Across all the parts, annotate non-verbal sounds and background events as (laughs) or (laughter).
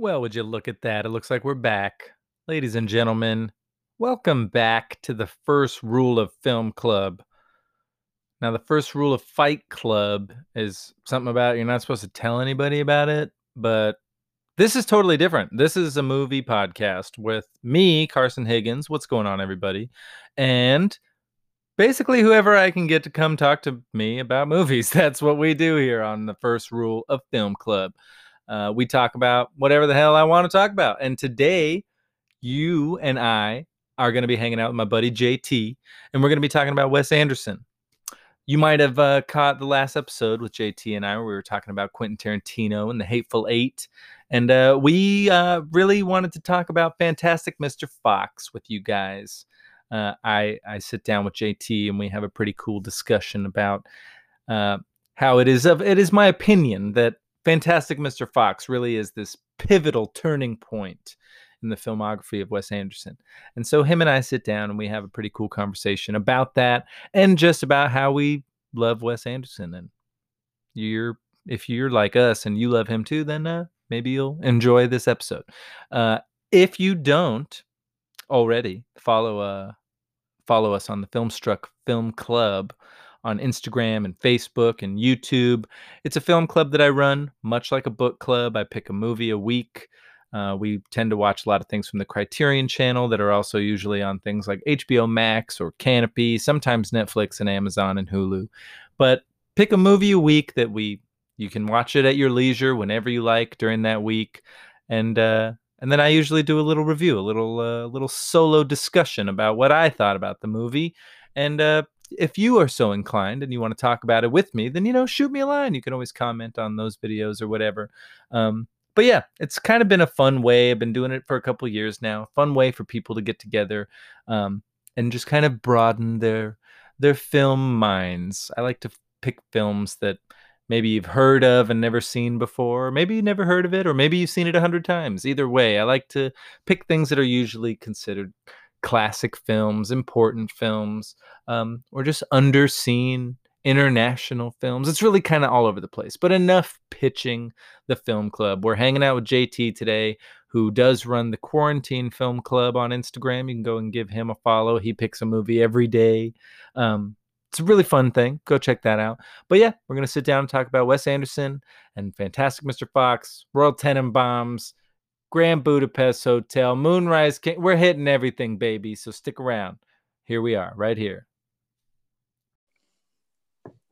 Well, would you look at that? It looks like we're back. Ladies and gentlemen, welcome back to the first rule of Film Club. Now, the first rule of Fight Club is something about you're not supposed to tell anybody about it, but this is totally different. This is a movie podcast with me, Carson Higgins. What's going on, everybody? And basically, whoever I can get to come talk to me about movies. (laughs) That's what we do here on the first rule of Film Club. Uh, we talk about whatever the hell I want to talk about. And today, you and I are going to be hanging out with my buddy JT, and we're going to be talking about Wes Anderson. You might have uh, caught the last episode with JT and I where we were talking about Quentin Tarantino and the Hateful Eight. And uh, we uh, really wanted to talk about Fantastic Mr. Fox with you guys. Uh, I, I sit down with JT and we have a pretty cool discussion about uh, how it is of it is my opinion that Fantastic Mr. Fox really is this pivotal turning point in the filmography of Wes Anderson. And so him and I sit down and we have a pretty cool conversation about that and just about how we love Wes Anderson and you're if you're like us and you love him too then uh, maybe you'll enjoy this episode. Uh, if you don't already follow uh follow us on the Filmstruck Film Club on Instagram and Facebook and YouTube. It's a film club that I run, much like a book club. I pick a movie a week. Uh, we tend to watch a lot of things from the Criterion channel that are also usually on things like HBO Max or Kanopy, sometimes Netflix and Amazon and Hulu. But pick a movie a week that we you can watch it at your leisure whenever you like during that week, and uh, and then I usually do a little review, a little uh, little solo discussion about what I thought about the movie, and uh, if you are so inclined and you want to talk about it with me, then you know, shoot me a line. You can always comment on those videos or whatever. Um, but yeah, it's kind of been a fun way. I've been doing it for a couple years now. A fun way for people to get together um, and just kind of broaden their their film minds. I like to pick films that maybe you've heard of and never seen before. Maybe you never heard of it, or maybe you've seen it a hundred times. Either way, I like to pick things that are usually considered classic films, important films, um, or just underseen international films. It's really kind of all over the place, but enough pitching the film club. We're hanging out with JT today, who does run the Quarantine Film Club on Instagram. You can go and give him a follow. He picks a movie every day. Um, it's a really fun thing. Go check that out. But yeah, we're going to sit down and talk about Wes Anderson and Fantastic Mr. Fox, Royal Tenenbaums, Grand Budapest Hotel, Moonrise King. We're hitting everything, baby. So stick around. Here we are, right here.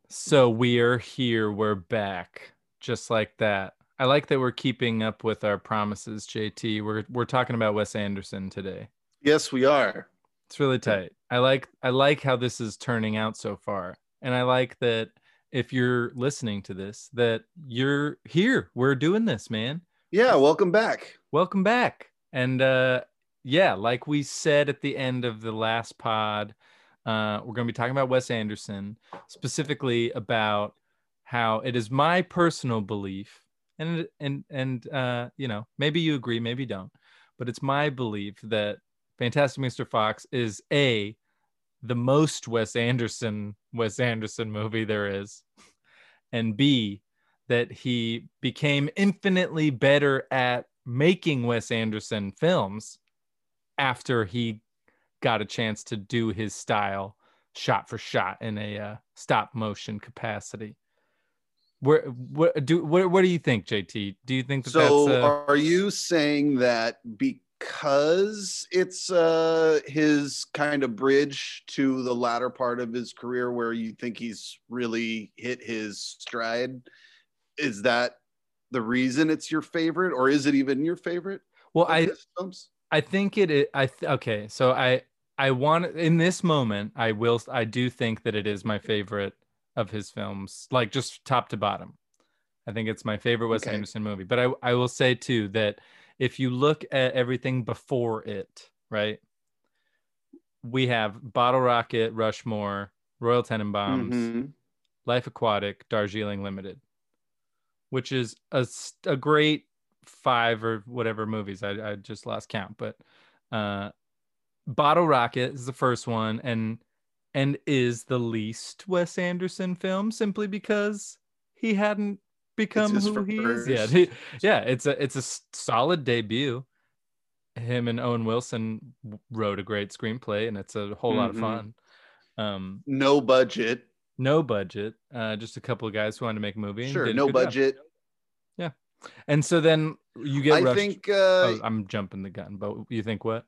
So we're here. We're back, just like that. I like that we're keeping up with our promises, JT. We're we're talking about Wes Anderson today. Yes, we are. It's really tight. I like I like how this is turning out so far, and I like that if you're listening to this, that you're here. We're doing this, man. Yeah, welcome back. Welcome back. And uh yeah, like we said at the end of the last pod, uh we're going to be talking about Wes Anderson, specifically about how it is my personal belief and and and uh you know, maybe you agree, maybe don't, but it's my belief that Fantastic Mr. Fox is a the most Wes Anderson Wes Anderson movie there is, and B that he became infinitely better at making Wes Anderson films after he got a chance to do his style shot for shot in a uh, stop motion capacity. Where what do what, what do you think, JT? Do you think that so? That's, uh... Are you saying that because it's uh, his kind of bridge to the latter part of his career, where you think he's really hit his stride? Is that the reason it's your favorite or is it even your favorite well i i think it is i th- okay so i i want in this moment i will i do think that it is my favorite of his films like just top to bottom i think it's my favorite wes okay. anderson movie but i i will say too that if you look at everything before it right we have bottle rocket rushmore royal tenenbaums mm-hmm. life aquatic darjeeling limited which is a, a great five or whatever movies. I, I just lost count, but uh, Bottle Rocket is the first one, and and is the least Wes Anderson film simply because he hadn't become who he is. yet. he- yeah, it's a it's a solid debut. Him and Owen Wilson wrote a great screenplay, and it's a whole lot of Mhm. fun. Um, No budget. No budget, uh, just a couple of guys who wanted to make a movie. Sure, no budget. job. budget. And so then you get. I rushed- think uh, oh, I'm jumping the gun, but you think what?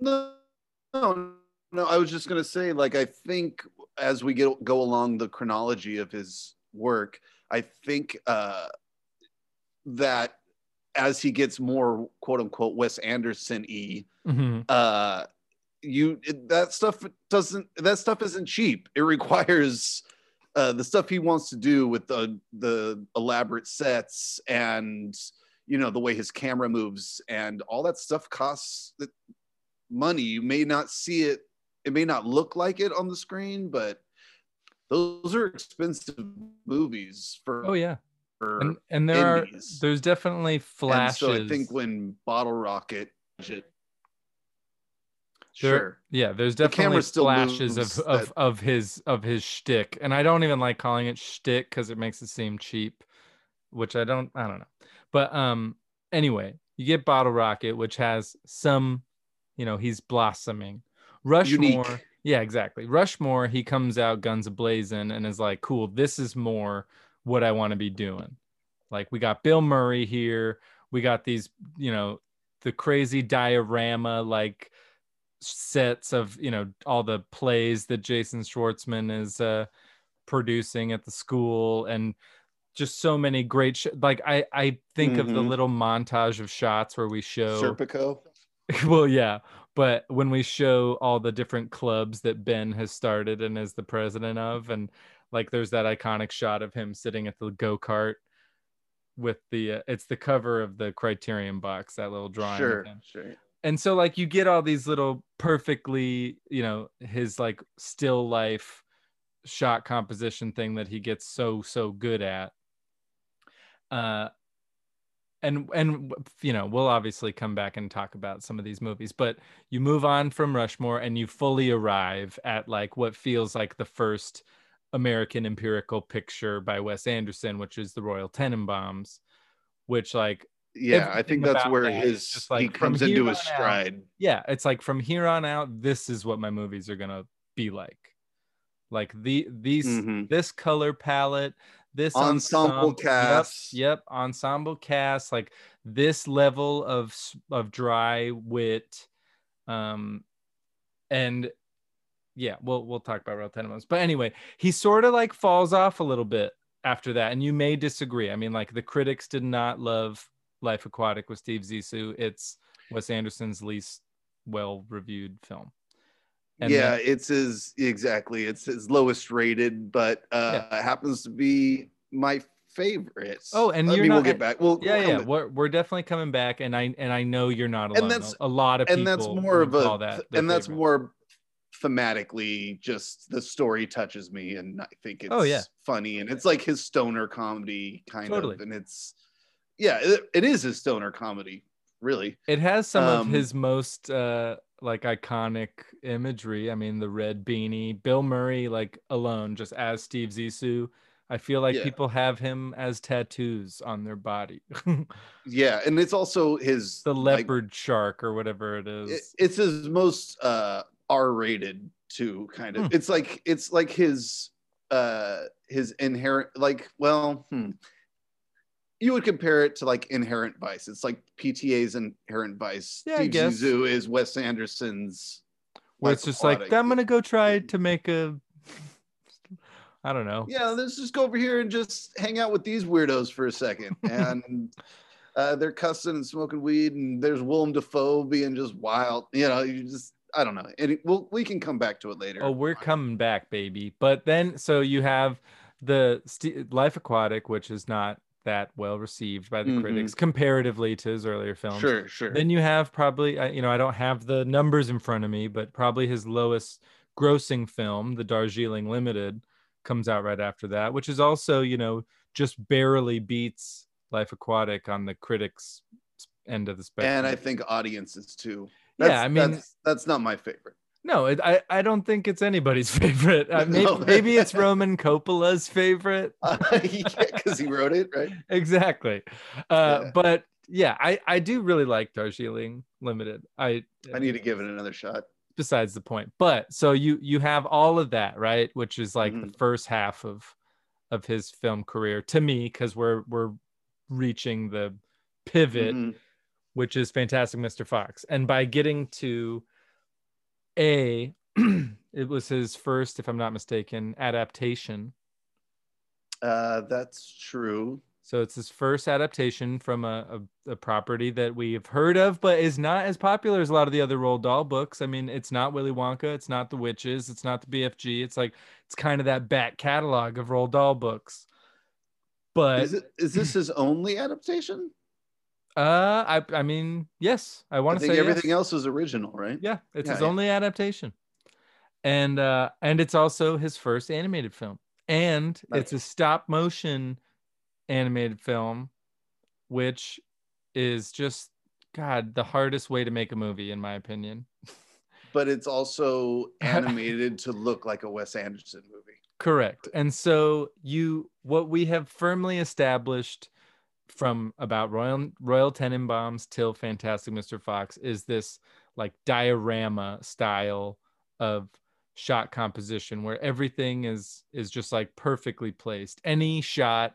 No, no, no. I was just gonna say, like, I think as we get go along the chronology of his work, I think uh, that as he gets more quote unquote Wes Anderson y, Mhm. uh, you it- that stuff doesn't that stuff isn't cheap. It requires uh, the stuff he wants to do with the the elaborate sets and you know the way his camera moves and all that stuff costs money. You may not see it. It may not look like it on the screen, but those are expensive movies for. Oh yeah, and and there indies. are there's definitely and flashes. so I think when Bottle Rocket, There- sure. Yeah, there's definitely still flashes of, of that- of his of his shtick, and I don't even like calling it shtick because it makes it seem cheap, which I don't I don't know. But um, anyway, you get Bottle Rocket, which has some, you know, he's blossoming. Rushmore, Unique. yeah, exactly. Rushmore, he comes out guns ablazing and is like, cool, this is more what I want to be doing. Like we got Bill Murray here, we got these, you know, the crazy diorama like sets of you know all the plays that Jason Schwartzman is uh producing at the school and just so many great sh- like I I think of the Mhm. little montage of shots where we show Serpico. (laughs) well yeah but when we show all the different clubs that Ben has started and is the president of and like there's that iconic shot of him sitting at the go-kart with the uh, it's the cover of the criterion box that little drawing Sure, sure. And so like you get all these little perfectly you know his like still life shot composition thing that he gets so so good at. Uh and and you know we'll obviously come back and talk about some of these movies but you move on from rushmore and you fully arrive at like what feels like the first american empirical picture by wes anderson which is the royal tenenbaums which like Yeah, I think that's where that is his just, he like, from comes into his out, stride. yeah it's like from here on out this is what my movies are gonna be like like the these Mhm. this color palette this Ensemble yep, cast. yep, ensemble cast like this level of of dry wit um and yeah we'll we'll talk about Royal Tenenbaums. but anyway he sort of like falls off a little bit after that and you may disagree i mean like the critics did not love life aquatic with steve zissou it's wes anderson's least well reviewed film And yeah, then- it's his exactly. It's his lowest rated, but uh happens to be my favorite. Oh, and I you're mean, we'll get back. We'll yeah we'll yeah we're, we're definitely coming back and i and i know you're not alone And that's- a lot of people and that's more of a that and that's favorite. more thematically just the story touches me and I think it's Oh, yeah. funny and it's like his stoner comedy kind Totally. of and it's yeah, it, it is a stoner comedy, really. It has some of Um, his most uh like iconic imagery. I mean, the red beanie, Bill Murray, like alone, just as Steve Zissou. I feel like Yeah. people have him as tattoos on their body. (laughs) Yeah, and it's also his the like, leopard shark or whatever it is. it- it's his most uh r-rated too kind of Hmm. it's like it's like his uh his inherent like well hmm. You would compare it to like inherent vice it's like pta's inherent vice Yeah, Steve. Zissou is wes anderson's Where it's just like I'm gonna go try to make a. I don't know. yeah let's just go over here and just hang out with these weirdos for a second (laughs) and uh they're cussing and smoking weed and there's willem dafoe being just wild you know you just i don't know and we'll, we can come back to it later Oh, we're coming back, baby. But then, so you have the St- Life Aquatic, which is not that well received by the Mhm. critics comparatively to his earlier films. sure sure Then you have probably, you know, I don't have the numbers in front of me, but probably his lowest grossing film, The Darjeeling Limited, comes out right after that, which is also, you know, just barely beats Life Aquatic on the critics' end of the spectrum. and I think audiences too. Yeah, I mean- that's, that's not my favorite. No, it, I I don't think it's anybody's (laughs) favorite. Uh, maybe, No. maybe it's Roman Coppola's favorite. Uh, (laughs) yeah, because he wrote it, right? (laughs) exactly. Uh, Yeah. But yeah, I I do really like Darjeeling Limited. I I need to give it another shot. besides the point. But so you you have all of that, right? Which is like the Mhm. first half of of his film career to me because we're we're reaching the pivot Mhm. which is Fantastic Mr. Fox. And by getting to A, (clears throat) it was his first, if I'm not mistaken, adaptation. Uh, that's true. So it's his first adaptation from a, a, a property that we've heard of, but is not as popular as a lot of the other Roald Dahl books. I mean, it's not Willy Wonka, it's not The Witches, it's not the BFG. It's like it's kind of that back catalog of Roald Dahl books. But Is it? Is this his only adaptation? Uh, I I mean, yes, I I want to say everything yes. else is original, right? Yeah, it's Yeah, his yeah. only adaptation. And uh and it's also his first animated film. And it's a stop motion animated film which is just god, the hardest way to make a movie in my opinion. (laughs) But it's also (laughs) animated to look like a Wes Anderson movie. Correct. And so you what we have firmly established from about Royal Royal Tenenbaums till Fantastic Mr. Fox is this like diorama style of shot composition where everything is is just like perfectly placed. Any shot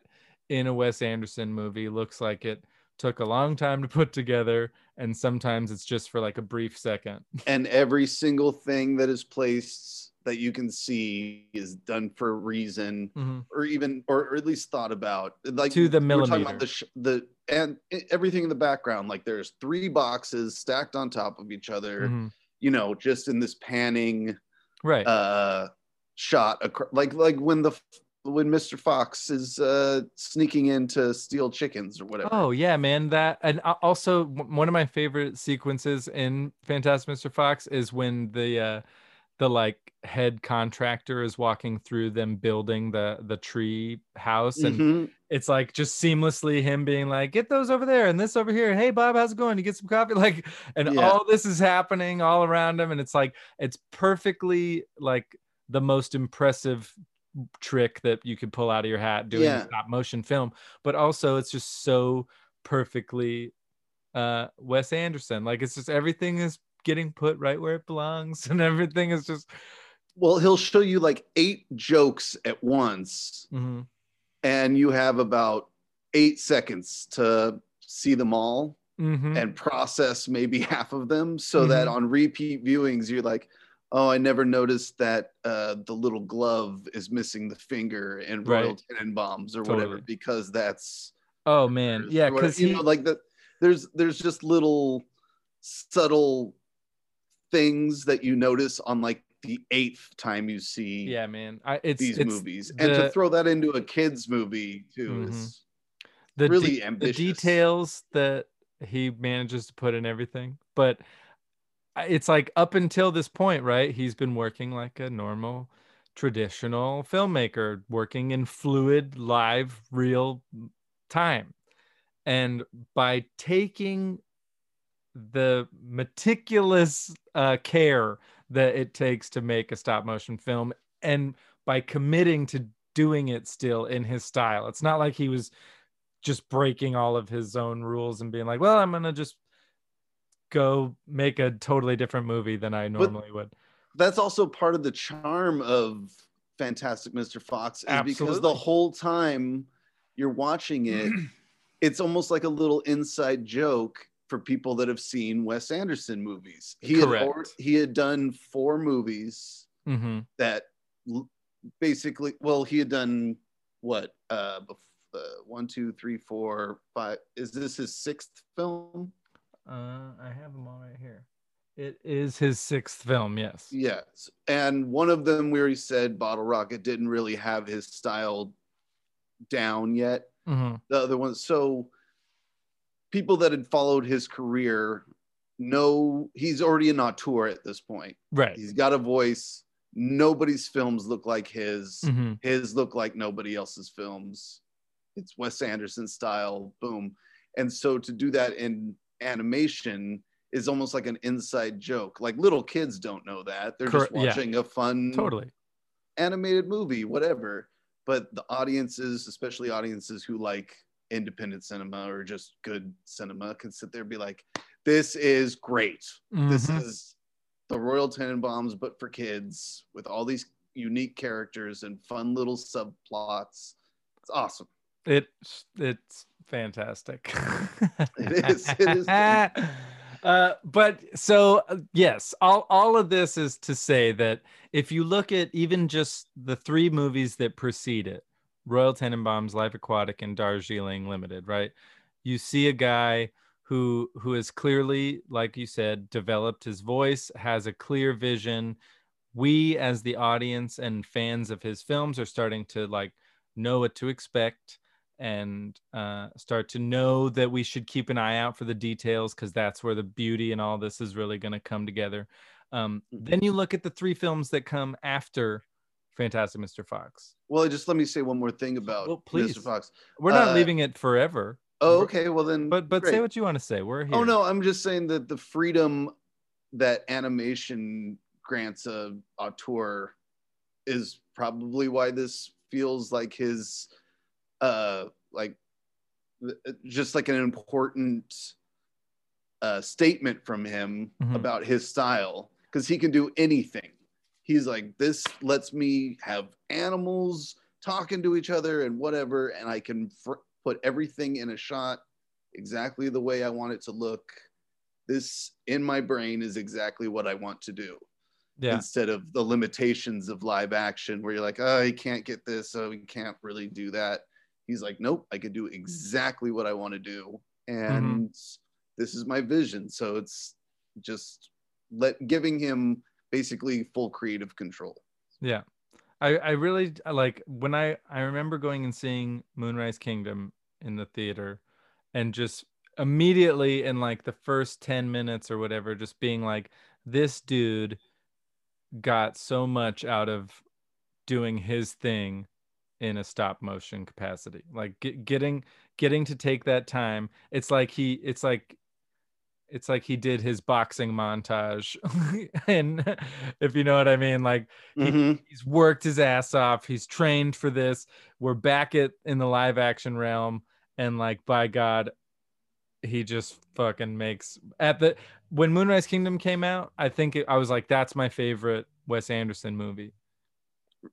in a Wes Anderson movie looks like it took a long time to put together and sometimes it's just for like a brief second. And every single thing that is placed that you can see is done for a reason, Mhm. or even, or, or at least thought about. Like To the were talking about the sh- the and everything in the background. Like there's three boxes stacked on top of each other. Mhm. You know, just in this panning Right. uh shot acro- like like when the when Mr. Fox is uh sneaking in to steal chickens or whatever. Oh yeah, man. That and also one of my favorite sequences in Fantastic Mr. Fox is when the uh the like head contractor is walking through them building the the tree house and Mhm. it's like just seamlessly him being like get those over there and this over here hey bob how's it going you get some coffee (laughs) like and Yeah. all this is happening all around him and it's like it's perfectly like the most impressive trick that you could pull out of your hat doing Yeah. stop motion film but also it's just so perfectly uh wes anderson like it's just everything is getting put right where it belongs (laughs) and everything is just Well, he'll show you like eight jokes at once, mhm. and you have about eight seconds to see them all Mhm. and process maybe (laughs) half of them so that Mhm. on repeat viewings, you're like, oh, I never noticed that uh, the little glove is missing the finger in Royal Right. Tenenbaums or whatever, because that's oh man yeah because you he know like the there's there's just little subtle things that you notice on like the eighth time you see yeah man I, it's these it's movies and to throw that into a kids movie too Mhm. is the really de- the ambitious. details that he manages to put in everything but it's like up until this point right he's been working like a normal traditional filmmaker working in fluid live real time and by taking the meticulous uh, care that it takes to make a stop motion film and by committing to doing it still in his style it's not like he was just breaking all of his own rules and being like well i'm gonna just go make a totally different movie than i normally would that's also part of the charm of Fantastic Mr. Fox is because the whole time you're watching it, (clears throat) it's almost like a little inside joke for people that have seen Wes Anderson movies. He had Correct. or, he had done four movies hmm that l- basically, well, he had done what? Uh, uh, one, two, three, four, five. Is this his sixth film? uh, i have them all right here it is his sixth film yes Yes. And one of them where he said Bottle Rocket didn't really have his style down yet. hmm The other one, so people that had followed his career know he's already an auteur at this point. right He's got a voice. Nobody's films look like his. hmm His look like nobody else's films. It's Wes Anderson style, boom. And so to do that in animation is almost like an inside joke. Like little kids don't know that. They're just Cor- yeah. watching a fun Totally. animated movie, whatever. But the audiences, especially audiences who like independent cinema or just good cinema, can sit there and be like, this is great. This Mhm. is the Royal Tenenbaums, but for kids with all these unique characters and fun little subplots. It's awesome. It it's fantastic. (laughs) It is, it is (laughs) Uh, but so uh, yes, all all of this is to say that if you look at even just the three movies that precede it, Royal Tenenbaums, Life Aquatic, and Darjeeling Limited, right? You see a guy who who has clearly, like you said, developed his voice, has a clear vision. We, as the audience and fans of his films, are starting to like know what to expect and uh, start to know that we should keep an eye out for the details because that's where the beauty and all this is really going to come together. Um, then you look at the three films that come after Fantastic Mr. Fox. Well, just let me say one more thing about Well, please. Mr. Fox. We're not Uh, leaving it forever, Oh, okay. Well, then. but but say what you want to say. We're here. Oh no, I'm just saying that the freedom that animation grants a auteur is probably why this feels like his uh like just like an important uh statement from him Mhm. about his style because he can do anything he's like this lets me have animals talking to each other and whatever and i can fr- put everything in a shot exactly the way i want it to look. This in my brain is exactly what i want to do. Yeah. instead of the limitations of live action where you're like oh you can't get this so you can't really do that. He's like nope i can do exactly what i want to do mm-hmm. and this is my vision. So it's just let giving him basically full creative control Yeah. I, I really like when I I remember going and seeing Moonrise Kingdom in the theater and just immediately in like the first 10 minutes or whatever just being like this dude got so much out of doing his thing in a stop motion capacity like get, getting getting to take that time it's like he it's like it's like he did his boxing montage (laughs) and if you know what i mean like Mhm. he's worked his ass off he's trained for this we're back at in the live action realm and like by god he just fucking makes at the when moonrise kingdom came out i think it, i was like that's my favorite wes anderson movie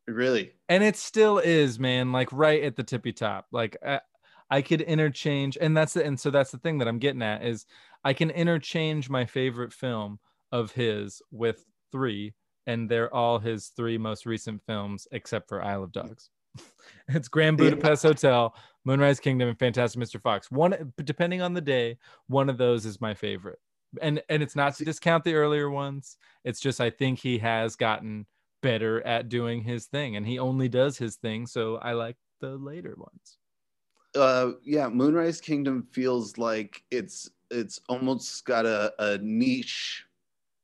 really and it still is man like right at the tippy top like I, I could interchange and that's the and so that's the thing that i'm getting at is i can interchange my favorite film of his with three and they're all his three most recent films except for isle of dogs. (laughs) It's grand Yeah. budapest hotel moonrise kingdom and fantastic mr fox. One depending on the day one of those is my favorite. And and it's not to discount the earlier ones. It's just i think he has gotten better at doing his thing and he only does his thing so i like the later ones. Uh yeah moonrise kingdom feels like it's it's almost got a, a niche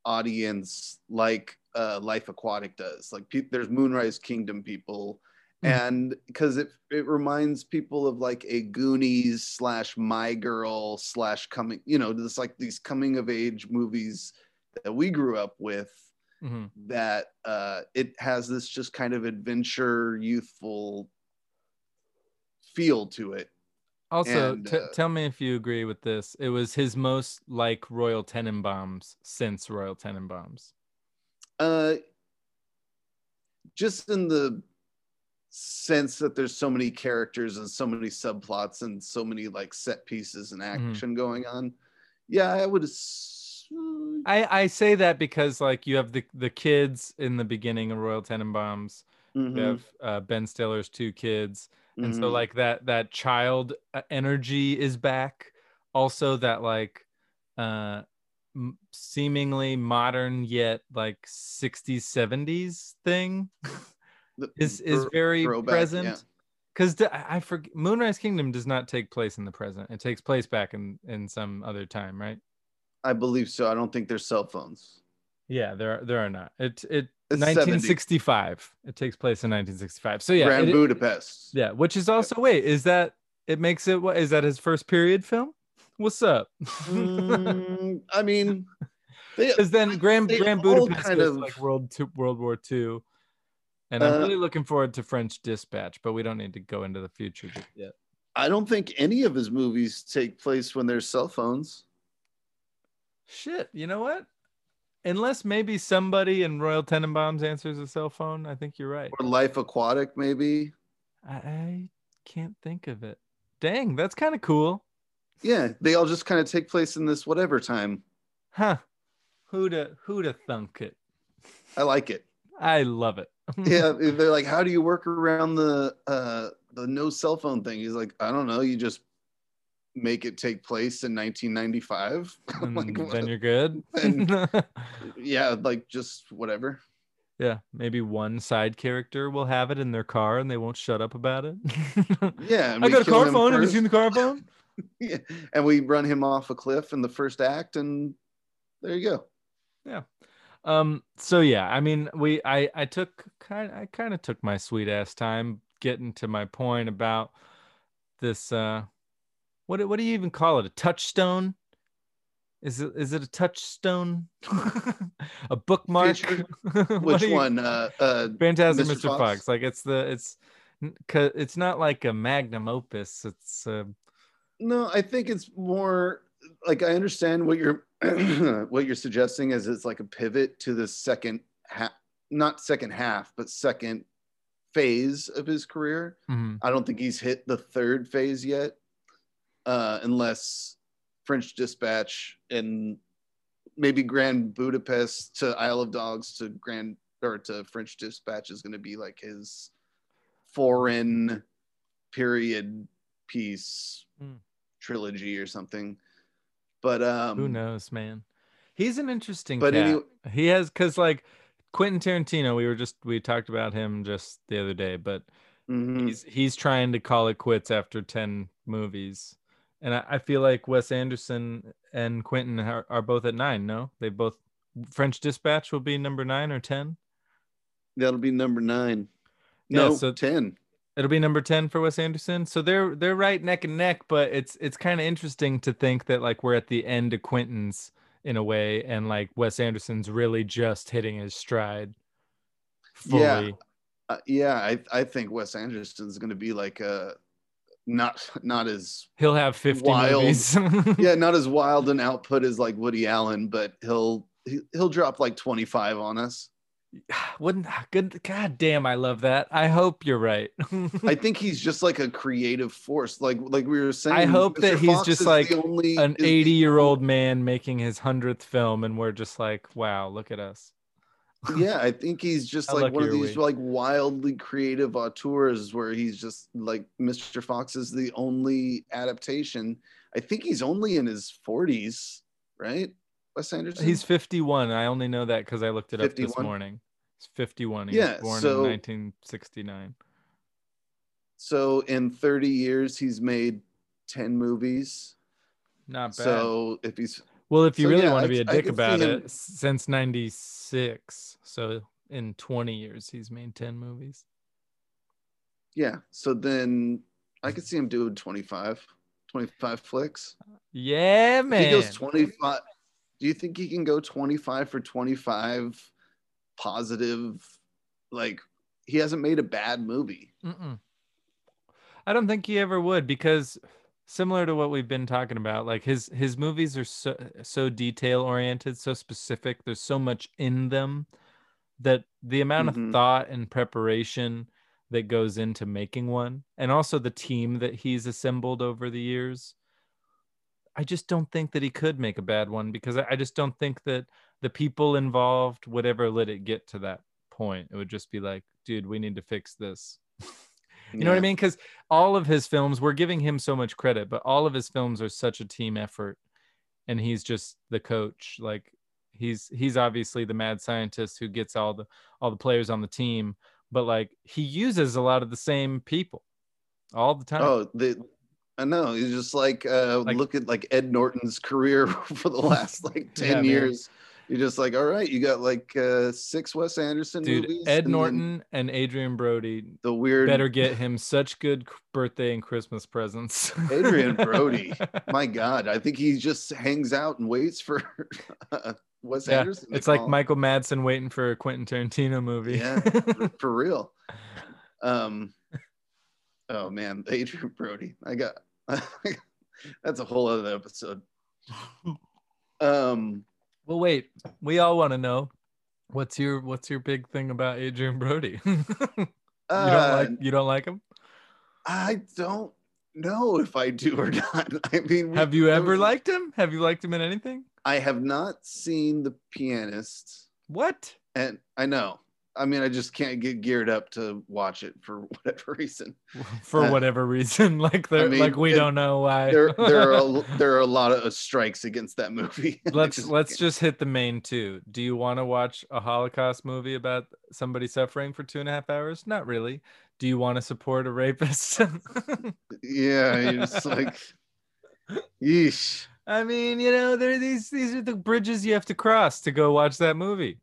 audience like uh life aquatic does like pe- there's moonrise kingdom people Mhm. and because it it reminds people of like a goonies slash my girl slash coming you know just like these coming of age movies that we grew up with Mhm. that uh it has this just kind of adventure youthful feel to it also And, t- uh, tell me if you agree with this it was his most like royal tenenbaums since royal tenenbaums Uh, just in the sense that there's so many characters and so many subplots and so many like set pieces and Mm-hmm. action going on. Yeah, I would. I, I say that because like you have the the kids in the beginning of Royal Tenenbaums. Mhm, You have uh, Ben Stiller's two kids, and so mhm. like that that child uh, energy is back. Also, that like uh, m- seemingly modern yet like 60s 70s thing (laughs) is is very throwback, present. yeah. Because I forget Moonrise Kingdom does not take place in the present. It takes place back in in some other time, right? I believe so. I don't think there's cell phones. Yeah, there are, there are not. It it It's 70. 1965. It takes place in 1965. So yeah, Grand it- Budapest. yeah, which is also wait, is that it makes it what is that his first period film? What's up? Mm, I mean, Because (laughs) then Grand Grand Budapest kind is of- like World Two, World War Two, and I'm Uh, really looking forward to French Dispatch, but we don't need to go into the future just yet. I don't think any of his movies take place when there's cell phones. Shit, you know what? Unless maybe somebody in Royal Tenenbaums answers a cell phone, I think you're right. Or Life Aquatic, maybe. I, I can't think of it. Dang, that's kind of cool, Yeah, they all just kind of take place in this whatever time. huh? Who'da who'da thunk it? I like it. I love it. (laughs) Yeah, they're like, how do you work around the uh the no cell phone thing? He's like, I don't know. You just make it take place in 1995. (laughs) Like, then what? you're good. And- (laughs) yeah, like just whatever. yeah, maybe one side character will have it in their car and they won't shut up about it. (laughs) Yeah, I got a car phone. Have you seen the car phone? yeah. And we run him off a cliff in the first act, and there you go. Yeah. Um. So yeah, I mean, we I I took kind I kind of took my sweet ass time getting to my point about this. Uh, what do- what do you even call it? A touchstone? Is it is it a touchstone? (laughs) a bookmark? Feature? (laughs) Which you- one? Uh, uh, Fantastic Mr. Mr. Fox? Fox. Like it's the it's 'cause it's not like a magnum opus. It's uh, no, I think it's more like I understand what you're (clears throat) what you're suggesting is it's like a pivot to the second half, not second half, but second phase of his career. mhm. I don't think he's hit the third phase yet, uh, unless French Dispatch and maybe Grand Budapest to Isle of Dogs to Grand or to French Dispatch is going to be like his foreign period piece Hmm. trilogy or something. But um, who knows, man. He's an interesting But cat. any- he has because like Quentin Tarantino, we were just we talked about him just the other day, but mhm. he's he's trying to call it quits after 10 movies and i, I feel like wes anderson and quentin are, are both at nine no they both french dispatch will be number nine or 10 that'll be number nine. Yeah, No, so- ten. it'll be number 10 for wes anderson so they're they're right neck and neck but it's it's kind of interesting to think that like we're at the end of quentin's in a way and like wes anderson's really just hitting his stride fully Yeah. Uh, yeah, I I think Wes Anderson's going to be like uh not not as he'll have 50 Wild. movies (laughs) yeah, not as wild an output as like Woody Allen, but he'll he- he'll drop like 25 on us. (sighs) Wouldn't good god damn I love that. I hope you're right. I (laughs) think he's just like a creative force. Like like we were saying. I hope Mr. that he's Fox just like only, An 80 year old man making his 100th film and we're just like, wow, look at us. Yeah i think he's (laughs) just like one of these we? like wildly creative auteurs where he's just like mr fox is the only adaptation i think he's only in his 40s right wes anderson He's 51. I only know that because I looked it up this morning. He's 51. He Yeah, was born so- in 1969. so in 30 years he's made 10 movies Not bad. so if he's well, if you so really yeah, want to be a dick about him- it, since 96. So in 20 years, he's made 10 movies. yeah so then i could see him doing 25 25 flicks Yeah, If man. he goes 25 do you think he can go 25 for 25 positive like he hasn't made a bad movie Mm-mm. I don't think he ever would because similar to what we've been talking about, like his his movies are so so detail oriented, so specific. There's so much in them that the amount Mhm. of thought and preparation that goes into making one, and also the team that he's assembled over the years. I just don't think that he could make a bad one because I I just don't think that the people involved would ever let it get to that point. It would just be like, dude, we need to fix this. (laughs) You know what I mean? Because all of his films, we're giving him so much credit, but all of his films are such a team effort, and he's just the coach. Like he's he's obviously the mad scientist who gets all the all the players on the team, but like he uses a lot of the same people all the time. oh the i know he's just like uh Like- look at like ed norton's career (laughs) for the last like 10 Yeah, years You're just like, all right, you got like uh, six Wes Anderson Dude, movies. Ed and Norton and Adrien Brody the weird better get him such good birthday and Christmas presents. (laughs) Adrien Brody. (laughs) My God, I think he just hangs out and waits for uh, (laughs) Wes Yeah, Anderson. it's like call. Michael Madsen waiting for a Quentin Tarantino movie. Yeah, for, for real. Um, oh man, Adrien Brody. I got that's a whole other episode. Um, well, wait. We all want to know what's your what's your big thing about Adrien Brody? (laughs) you don't uh, like you don't like him? I don't know if I do or (laughs) not. I mean, Have you ever was- liked him? Have you liked him in anything? I have not seen The Pianist, What? and I know. I mean, I just can't get geared up to watch it for (laughs) whatever reason. (laughs) For Uh, whatever reason, (laughs) like they're mean, like we it- don't know why. There, there are a, there are a lot of strikes against that movie. Let's just let's can't- just hit the main two. Do you want to watch a Holocaust movie about somebody suffering for two and a half hours? Not really. Do you want to support a rapist? yeah, you're just like, yeesh. I mean, you know, there these these are the bridges you have to cross to go watch that movie.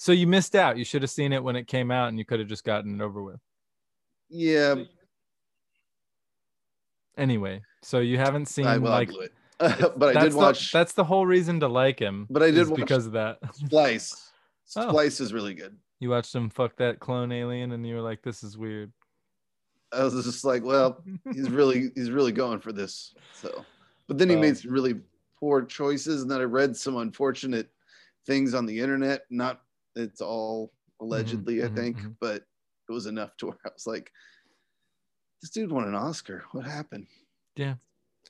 So you missed out. You should have seen it when it came out, and you could have just gotten it over with. Yeah, Anyway, so you haven't seen I, well, like it. (laughs) but I did the, watch That's the whole reason to like him. But I did watch- because of that. (laughs) Splice. Oh. Splice is really good. You watched him fuck that clone alien, and you were like, "This is weird." I was just like, well, he's really (laughs) he's really going for this. So, but then he Oh. made some really poor choices, and then I read some unfortunate things on the internet. Not it's all allegedly, mhm, I think, mhm. but it was enough to (laughs) where I was like, this dude won an Oscar. What happened? Yeah.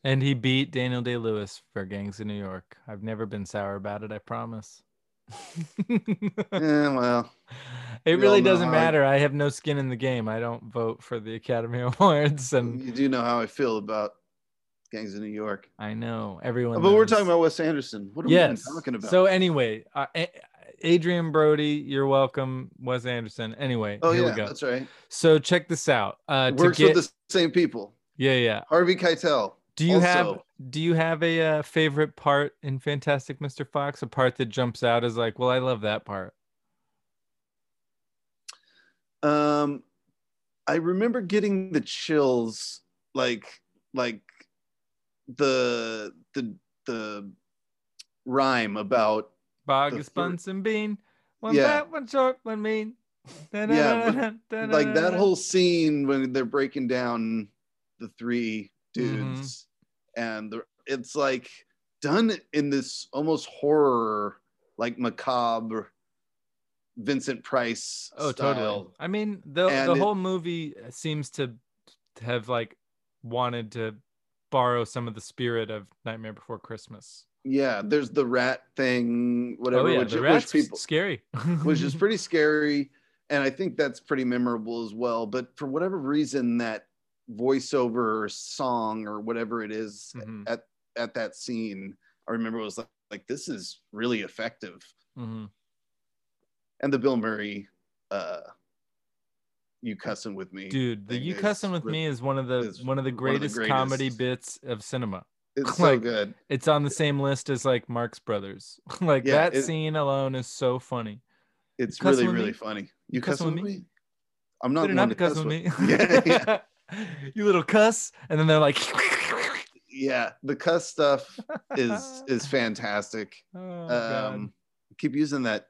And he beat Daniel Day Lewis for Gangs of New York. I've never been sour about it, I promise. Yeah, (laughs) well, it we really doesn't how I- matter. I have no skin in the game. I don't vote for the Academy (laughs) Awards and you do know how I feel about Gangs of New York. I know everyone But we're talking about Wes Anderson. What are yes. we even talking about? So anyway, uh, A- Adrien Brody, you're welcome. Wes Anderson. Anyway, oh here yeah, we go. that's right. So check this out. Uh, Works get, with the same people. yeah, yeah. Harvey Keitel. Do you have do you have a uh, favorite part in Fantastic Mr. Fox? A part that jumps out as like, well, I love that part. Um, I remember getting the chills, like like the the the rhyme about Boggis thir- Bunce and bean. One Yeah. fat, one short, one mean. Yeah, like that whole scene when they're breaking down the three Mm-hmm. dudes, and the, it's like done in this almost horror, like macabre, Vincent Price. Oh, style. totally. I mean, the And the it- whole movie seems to have like wanted to borrow some of the spirit of Nightmare Before Christmas. Yeah, there's the rat thing, whatever, oh yeah, which, the which people scary. (laughs) which is pretty scary and i think that's pretty memorable as well but for whatever reason that voiceover or song or whatever it is Mhm. at at that scene i remember it was like, like this is really effective Mhm. and the bill murray uh you cussing with me Dude, the you cussing with me is one of the is one of the one of the greatest comedy bits of cinema. It's (laughs) so like, good It's on the same list as like Marx Brothers. (laughs) like Yeah, that it- scene alone is so funny. it's really really me? funny you cussing cussing with with me i'm not Better not to cuss with. me. (laughs) yeah, yeah you little cuss. And then they're like, yeah the cuss stuff is is fantastic oh, um keep using that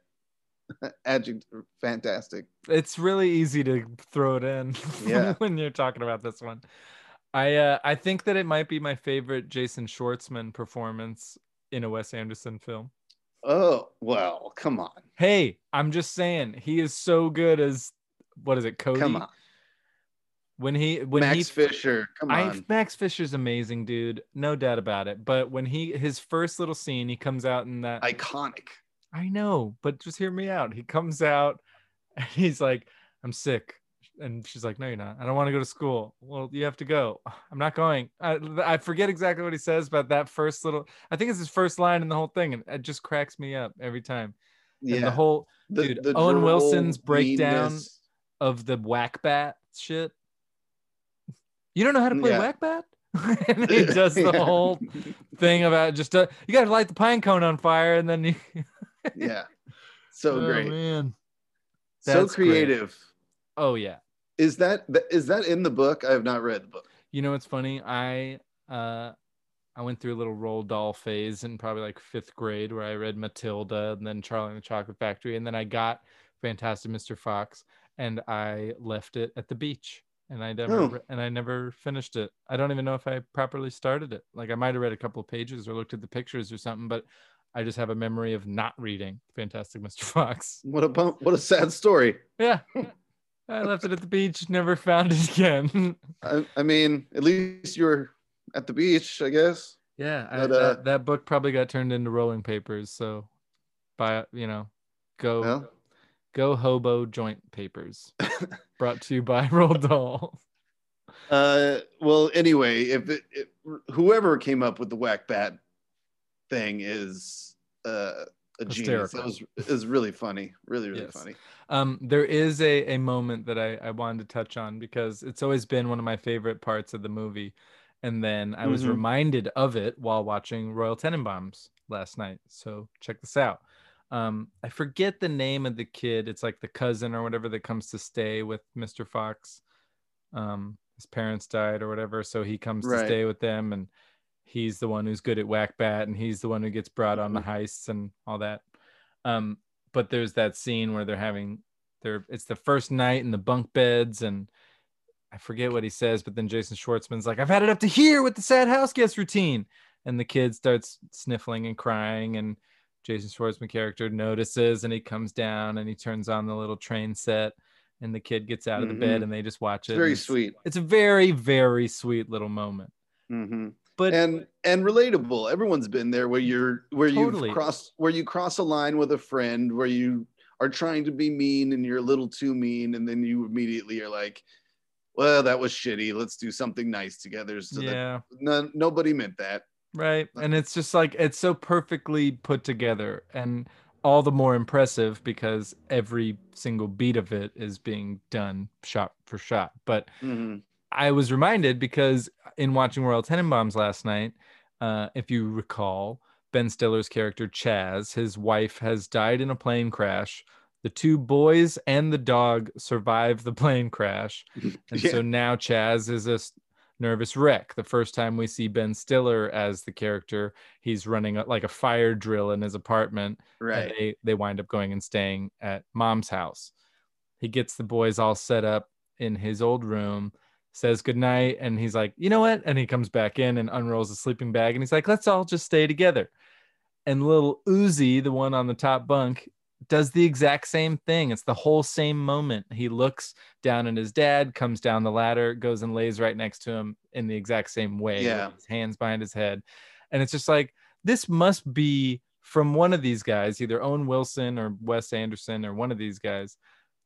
adjective fantastic it's really easy to throw it in Yeah. when you're talking about this one. I uh, I think that it might be my favorite Jason Schwartzman performance in a Wes Anderson film. oh well come on Hey, I'm just saying he is so good as what is it, Cody? come on When he when max he fisher come I on Max Fisher's amazing, dude. No doubt about it. But when he his first little scene, he comes out in that iconic I know, but just hear me out. He comes out and he's like, I'm sick. And she's like, No, you're not. I don't want to go to school. Well, you have to go. (sighs) I'm not going. I, I forget exactly what he says, but that first little, I think it's his first line in the whole thing. And it just cracks me up every time. yeah And the whole The- dude, the Owen Wilson's breakdown meanness. of the whack bat shit. You don't know how to play Yeah. whack bat? (laughs) and he (laughs) does the Yeah. whole thing about just uh, you got to light the pine cone on fire, and then you. (laughs) yeah, so oh, great, man. so creative. great. Oh yeah. Is that is that in the book? I have not read the book. You know what's funny? I uh I went through a little Roald Dahl phase in probably like fifth grade where I read Matilda and then Charlie and the Chocolate Factory, and then I got Fantastic Mr. Fox and I left it at the beach. And I never Oh. and I never finished it. I don't even know if I properly started it. Like I might have read a couple of pages or looked at the pictures or something, but I just have a memory of not reading Fantastic Mr. (laughs) Fox. What a bum- what a sad story. Yeah. (laughs) I left it at the beach, never found it again. (laughs) I, I mean, at least you were at the beach, I guess. Yeah, I, But, uh, that, that book probably got turned into rolling papers. So, buy you know, go Well, go hobo joint papers. (laughs) Brought to you by (laughs) Roald Dahl. uh, well, anyway, if it, it, whoever came up with the whack bat thing is uh, a genius. That was is really funny, really really Yes. funny. Um, there is a a moment that I I wanted to touch on because it's always been one of my favorite parts of the movie, and then I was Mhm. reminded of it while watching Royal Tenenbaums last night. So check this out. Um, I forget the name of the kid. It's like the cousin or whatever that comes to stay with Mr. Fox. Um, his parents died or whatever, so he comes to stay with them, and he's the one who's good at whack bat, and he's the one who gets brought on the Mm-hmm. heists and all that. Um, but there's that scene where they're having they're it's the first night in the bunk beds and I forget what he says, but then Jason Schwartzman's like, I've had it up to here with the sad house guest routine. And the kid starts sniffling and crying, and Jason Schwartzman character notices and he comes down and he turns on the little train set, and the kid gets out of the bed Mhm. and they just watch it. It's very and sweet. It's a very, very sweet little moment. hmm But and and relatable. Everyone's been there where you're where Totally. you've crossed where you cross a line with a friend where you are trying to be mean and you're a little too mean, and then you immediately are like, "Well, that was shitty. Let's do something nice together." So that yeah. no, nobody meant that. Right. And it's just like it's so perfectly put together and all the more impressive because every single beat of it is being done shot for shot. But Mhm. I was reminded because in watching Royal Tenenbaums last night, uh, if you recall, Ben Stiller's character Chaz, his wife has died in a plane crash. The two boys and the dog survive the (laughs) plane crash. And Yeah. so now Chaz is a nervous wreck. The first time we see Ben Stiller as the character, he's running a, like a fire drill in his apartment. Right. they, they wind up going and staying at mom's house. He gets the boys all set up in his old room, says goodnight, and he's like, you know what? And he comes back in and unrolls a sleeping bag and he's like, let's all just stay together. And little Uzi, the one on the top bunk, does the exact same thing. It's the whole same moment. He looks down at his dad, comes down the ladder, goes and lays right next to him in the exact same way. Yeah. His hands behind his head. And it's just like, this must be from one of these guys, either Owen Wilson or Wes Anderson or one of these guys.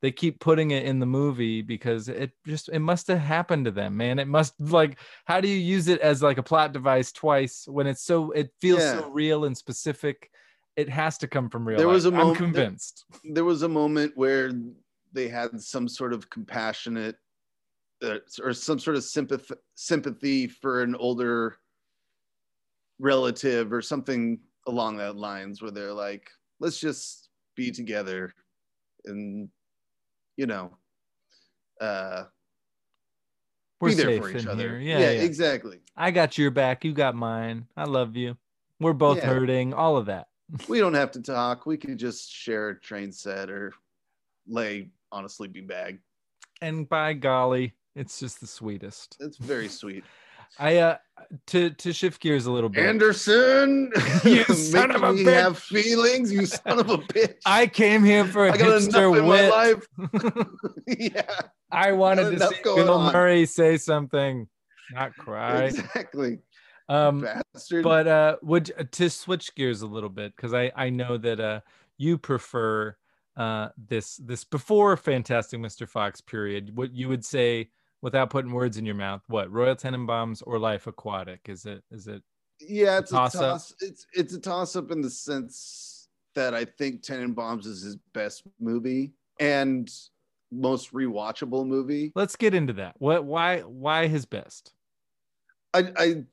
They keep putting it in the movie because it just it must have happened to them, man. It must like how do you use it as like a plot device twice when it's so it feels so real and specific? It has to come from real. There life. was a I'm moment- convinced. there was a moment where they had some sort of compassionate uh, or some sort of sympathy sympathy for an older relative or something along that lines where they're like let's just be together and you know uh We're be there safe for each other here. Yeah, yeah. exactly I got your back. You got mine. I love you. We're both Yeah. hurting. All of that. (laughs) we don't have to talk we could just share a train set or lay on a sleeping bag And by golly, it's just the sweetest. it's very sweet (laughs) I uh to to shift gears a little bit. Anderson, (laughs) You (laughs) son of a bitch. have feelings, you son of a bitch. I came here for a I got hipster in wit. my life. (laughs) yeah, I wanted to see Bill on. Murray say something, not cry. exactly. Um, Bastard. but uh, would to switch gears a little bit because I I know that uh you prefer uh this this before Fantastic Mr. Fox period. What you would say without putting words in your mouth? What Royal Tenenbaums or Life Aquatic? Is it is it yeah, it's a toss toss. up? It's it's a toss up in the sense that I think Tenenbaums is his best movie and most rewatchable movie. Let's get into that. What why why his best? I, I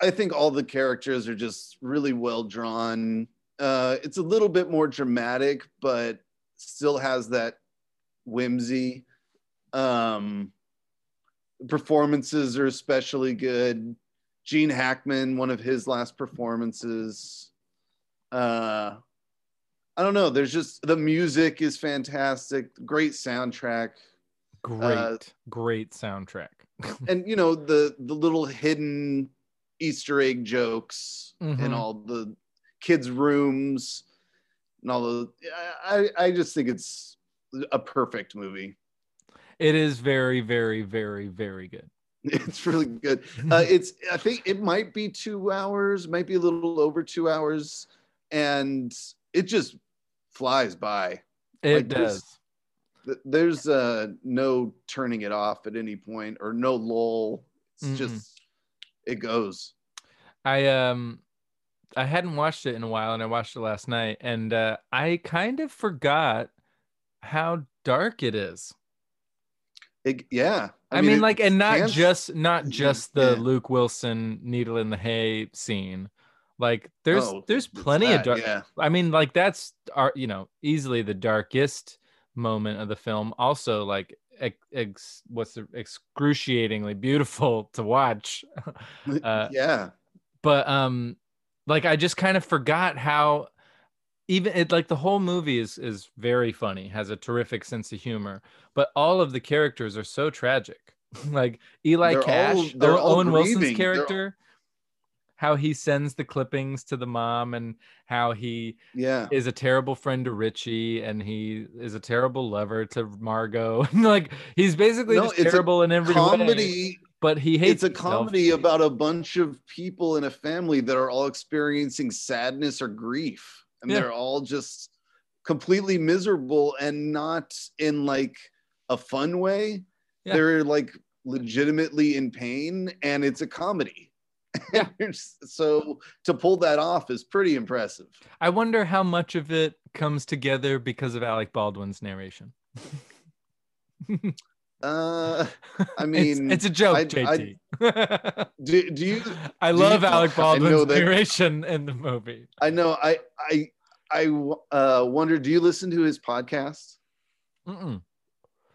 I think all the characters are just really well drawn. Uh, it's a little bit more dramatic, but still has that whimsy. Um, performances are especially good. Gene Hackman, one of his last performances. Uh, I don't know. There's just the music is fantastic. Great soundtrack. Great, uh, great soundtrack. (laughs) and you know the the little hidden Easter egg jokes mm-hmm. in all the kids' rooms and all the. I I just think it's a perfect movie. It is very, very, very, very good. (laughs) It's really good. (laughs) Uh, it's I think it might be two hours, might be a little over two hours, and it just flies by. It like does. There's, there's uh, no turning it off at any point or no lull. It's mm just it goes. I um I hadn't watched it in a while and I watched it last night and uh, I kind of forgot how dark it is. It, yeah. I, I mean, mean like, and not just not just the yeah. Luke Wilson needle in the hay scene. Like, there's oh, there's plenty that, of dark. Yeah. I mean, like that's our you know easily the darkest moment of the film. Also, like ex, ex what's the excruciatingly beautiful (laughs) to watch. uh, yeah. But um, like I just kind of forgot how even it like the whole movie is is very funny has a terrific sense of humor but all of the characters are so tragic (laughs) like eli they're cash all, owen grieving. wilson's character how he sends the clippings to the mom and how he yeah is a terrible friend to richie and he is a terrible lover to margot (laughs) like he's basically no, just terrible in every comedy way but he hates it's a himself. comedy about a bunch of people in a family that are all experiencing sadness or grief and yeah. they're all just completely miserable and not in like a fun way. Yeah. They're like legitimately in pain and it's a comedy. Yeah. (laughs) so to pull that off is pretty impressive. I wonder how much of it comes together because of Alec Baldwin's narration. (laughs) uh, (laughs) I mean, it's, it's a joke, I, JT. I, (laughs) do, do you? I do love you, Alec Baldwin's narration in the movie. I know. I I I uh, wonder. Do you listen to his podcast? Mm-mm.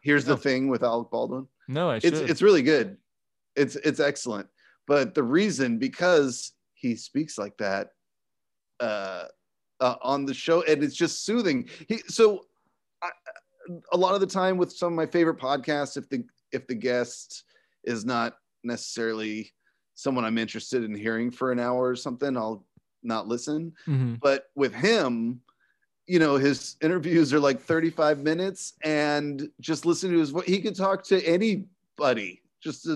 Here's no. the thing with Alec Baldwin. No, I should. It's it's really good. It's it's excellent. But the reason because he speaks like that uh, uh, on the show, and it's just soothing. He so I, a lot of the time with some of my favorite podcasts, if the if the guest is not necessarily someone I'm interested in hearing for an hour or something, I'll not listen. Mm-hmm. But with him, you know, his interviews are like 35 minutes and just listen to his voice. He can talk to anybody just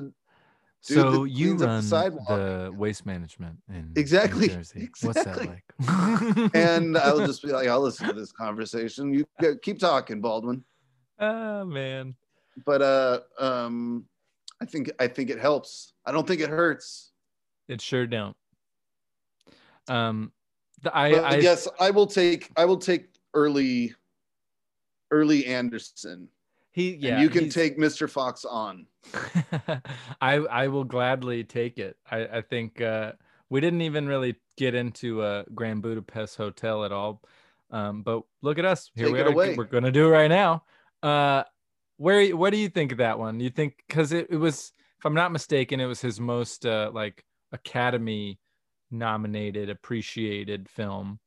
to so you run the, the, waste management in exactly. exactly. (laughs) What's that like? (laughs) and I'll just be like, I'll listen to this conversation. You keep talking, Baldwin. Oh man. But uh, um, I think I think it helps. I don't think it hurts. It sure don't. Um, the, I, I yes, I will take I will take early early Anderson. He yeah, and you can take Mr. Fox on. (laughs) I I will gladly take it. I I think uh, we didn't even really get into a Grand Budapest Hotel at all. Um, but look at us. Here take we are. Away. We're gonna do it right now. Uh, where what do you think of that one? You think because it, it was, if I'm not mistaken, it was his most uh, like Academy nominated, appreciated film.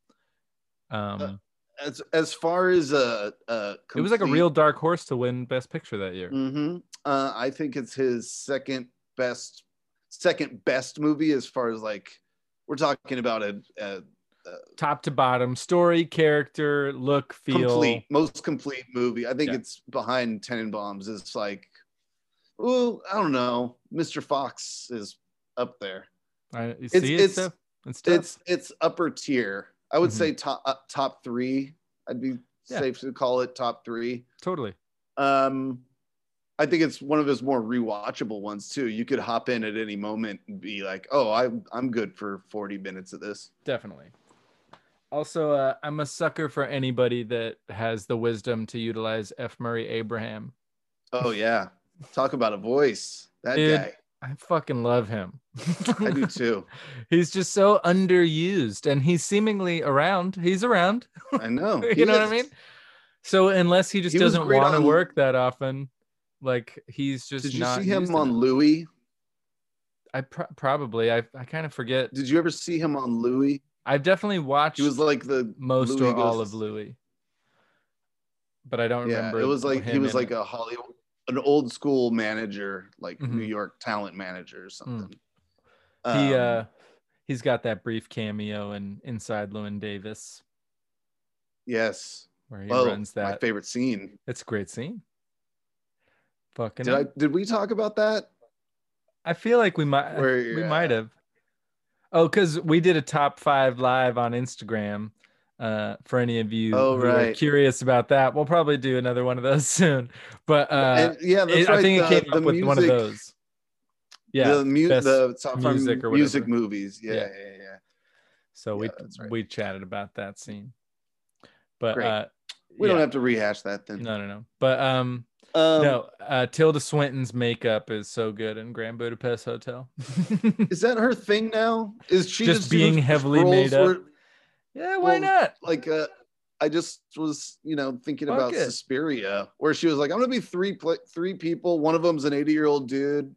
Um, uh, as as far as a, a complete, it was like a real dark horse to win Best Picture that year. Mm-hmm. Uh, I think it's his second best, second best movie as far as like we're talking about a, a, a top to bottom story, character, look, feel, complete, most complete movie. I think yeah. it's behind Tenenbaums. It's like, oh, I don't know, Mr. Fox is up there. I it's, see it's, it, it's, it's it's upper tier. I would mm-hmm. say top uh, top three. I'd be yeah. safe to call it top three. Totally. Um, I think it's one of his more rewatchable ones too. You could hop in at any moment and be like, "Oh, I'm I'm good for 40 minutes of this." Definitely. Also, uh, I'm a sucker for anybody that has the wisdom to utilize F. Murray Abraham. Oh yeah, talk about a voice. That Dude, guy. I fucking love him. I do (laughs) too. he's just so underused and he's seemingly around. He's around. I know. (laughs) you He know what I mean? So unless he just He doesn't want to on- work that often, like he's just Did you see him on. Louie? I pro- probably I I kind of forget. Did you ever see him on Louie? I've definitely watched He was like the most Louie or all of Louie, but I don't Yeah, remember. it was like he was like it. a Hollywood, an old school manager, like Mhm. New York talent manager or something. he Um, uh he's got that brief cameo in Inside Llewyn Davis yes. where he Oh, runs that. my favorite scene. It's a great scene. Fucking, Did I? Did we talk about that? I feel like we might Where, we might have. Oh, because we did a top five live on Instagram. Uh, for any of you Oh, who are curious about that, we'll probably do another one of those (laughs) soon. But uh, and yeah, that's it- right. I think the, it came up with music, one of those. Yeah, the, mu- the top music or music movies. Yeah, Yeah. yeah, yeah. so we yeah, that's right. we chatted about that scene. But uh, We yeah. don't have to rehash that then. No, no, no. But um, Um, no. Uh, Tilda Swinton's makeup is so good in Grand Budapest Hotel. (laughs) Is that her thing now? Is she Just just, being heavily made up? Yeah, why Well, not? like uh I just was, you know, thinking Fuck about it. Suspiria, where she was like, "I'm gonna be three pla three people. One of them's an 80 year old dude.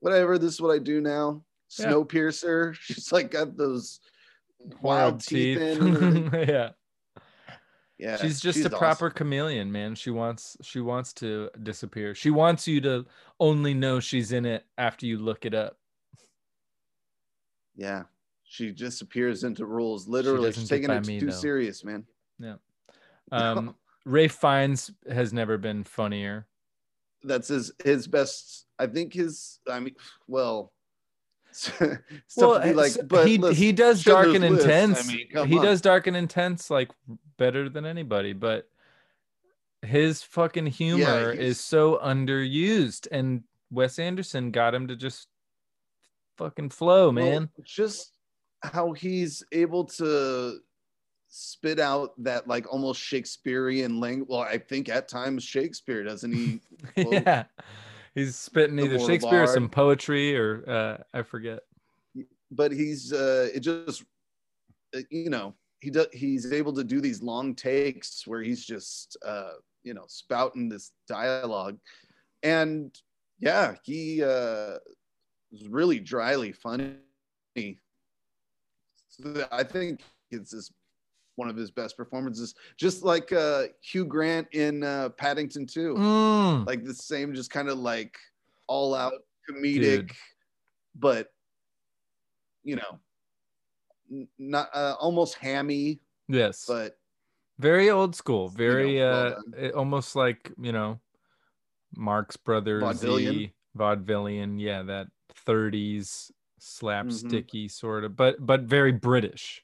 Whatever. This is what I do now. Yeah. Snowpiercer. (laughs) She's like got those Horrible wild teeth, in. and (laughs) yeah, Yeah, she's just a awesome. proper chameleon, man. She wants she wants to disappear. She wants you to only know she's in it after you look it up. Yeah, she disappears into rules. Literally, doesn't she's taking it me, too though. serious, man. Yeah. (laughs) Um, Ralph Fiennes has never been funnier. That's his his best. I think his. I mean, well. (laughs) Stuff well, to be like, but he listen, he does dark and List, intense. I mean, he on. does dark and intense like better than anybody, but his fucking humor is so underused, and Wes Anderson got him to just fucking flow, Well, man. just how he's able to spit out that like almost Shakespearean language. Well, I think at times Shakespeare doesn't he? (laughs) yeah, he's spitting either Shakespeare or some poetry, or uh, I forget. but he's uh it just uh, you know he does he's able to do these long takes where he's just uh you know spouting this dialogue and yeah he uh was really dryly funny i think it's his one of his best performances just like uh hugh grant in uh paddington 2 Mm. like the same just kind of like all out comedic Dude. but you know not uh, almost hammy yes, but very old school very well uh almost like you know marx brothers Vaudevillian. vaudevillian yeah that 30s Mm-hmm. slapsticky sort of but but very british.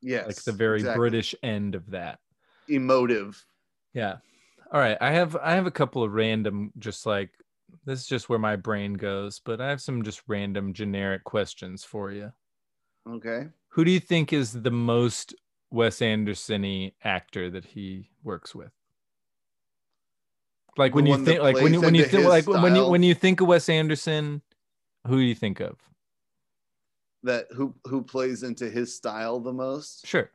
Yes like the very exactly. british end of that. Emotive. Yeah. All right i have i have a couple of random just like this is just where my brain goes but i have some just random generic questions for you. Okay. Who do you think is the most wes anderson-y actor that he works with? Like when you think like when you when you think like when you when you think of wes anderson who do you think of? That who who plays into his style the most? Sure.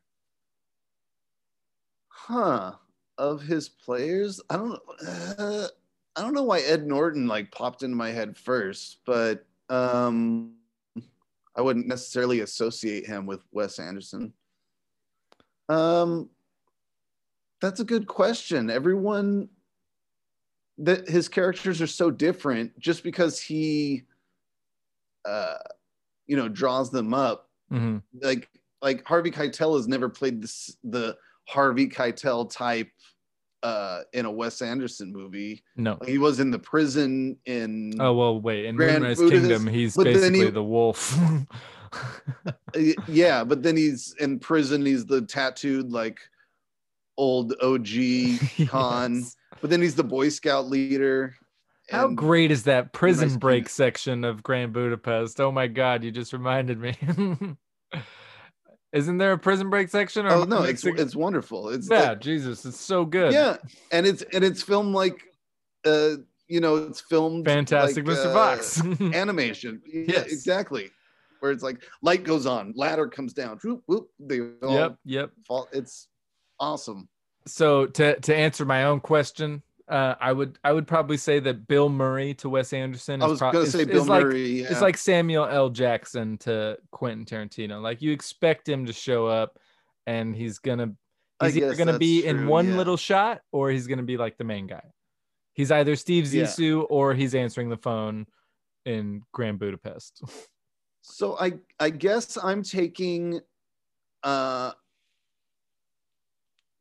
Huh. Of his players? I don't uh, i don't know why ed norton like popped into my head first but um i wouldn't necessarily associate him with wes anderson. Um that's a good question. Everyone that his characters are so different just because he uh you know draws them up hmm like like Harvey Keitel has never played this the Harvey Keitel type uh in a Wes Anderson movie. no Like, he was in the prison in oh well wait in Grand moonrise Budapest, kingdom he's basically he- the wolf (laughs) Uh, yeah, but then he's in prison. He's the tattooed like old OG (laughs) con. Yes. But then he's the Boy Scout leader. How great is that prison nice break penis. section of Grand Budapest? Oh my god, you just reminded me. (laughs) Isn't there a prison break section? Or Oh no, it's it's wonderful. It's yeah, like- Jesus, it's so good. yeah, and it's and it's filmed like uh you know, it's filmed Fantastic like, Mr. uh, Fox. (laughs) animation. Yeah, exactly. Where it's like light goes on, ladder comes down, whoop, whoop, they all yep, yep. fall. It's awesome. So to to answer my own question, uh, I would I would probably say that Bill Murray to Wes Anderson. I is was pro- gonna is- say is Bill like, Murray. yeah. It's like Samuel L. Jackson to Quentin Tarantino. Like you expect him to show up, and he's gonna he's either gonna be in one yeah. little shot, or he's gonna be like the main guy. He's either Steve Yeah. Zissou or he's answering the phone in Grand Budapest. (laughs) So I I guess I'm taking uh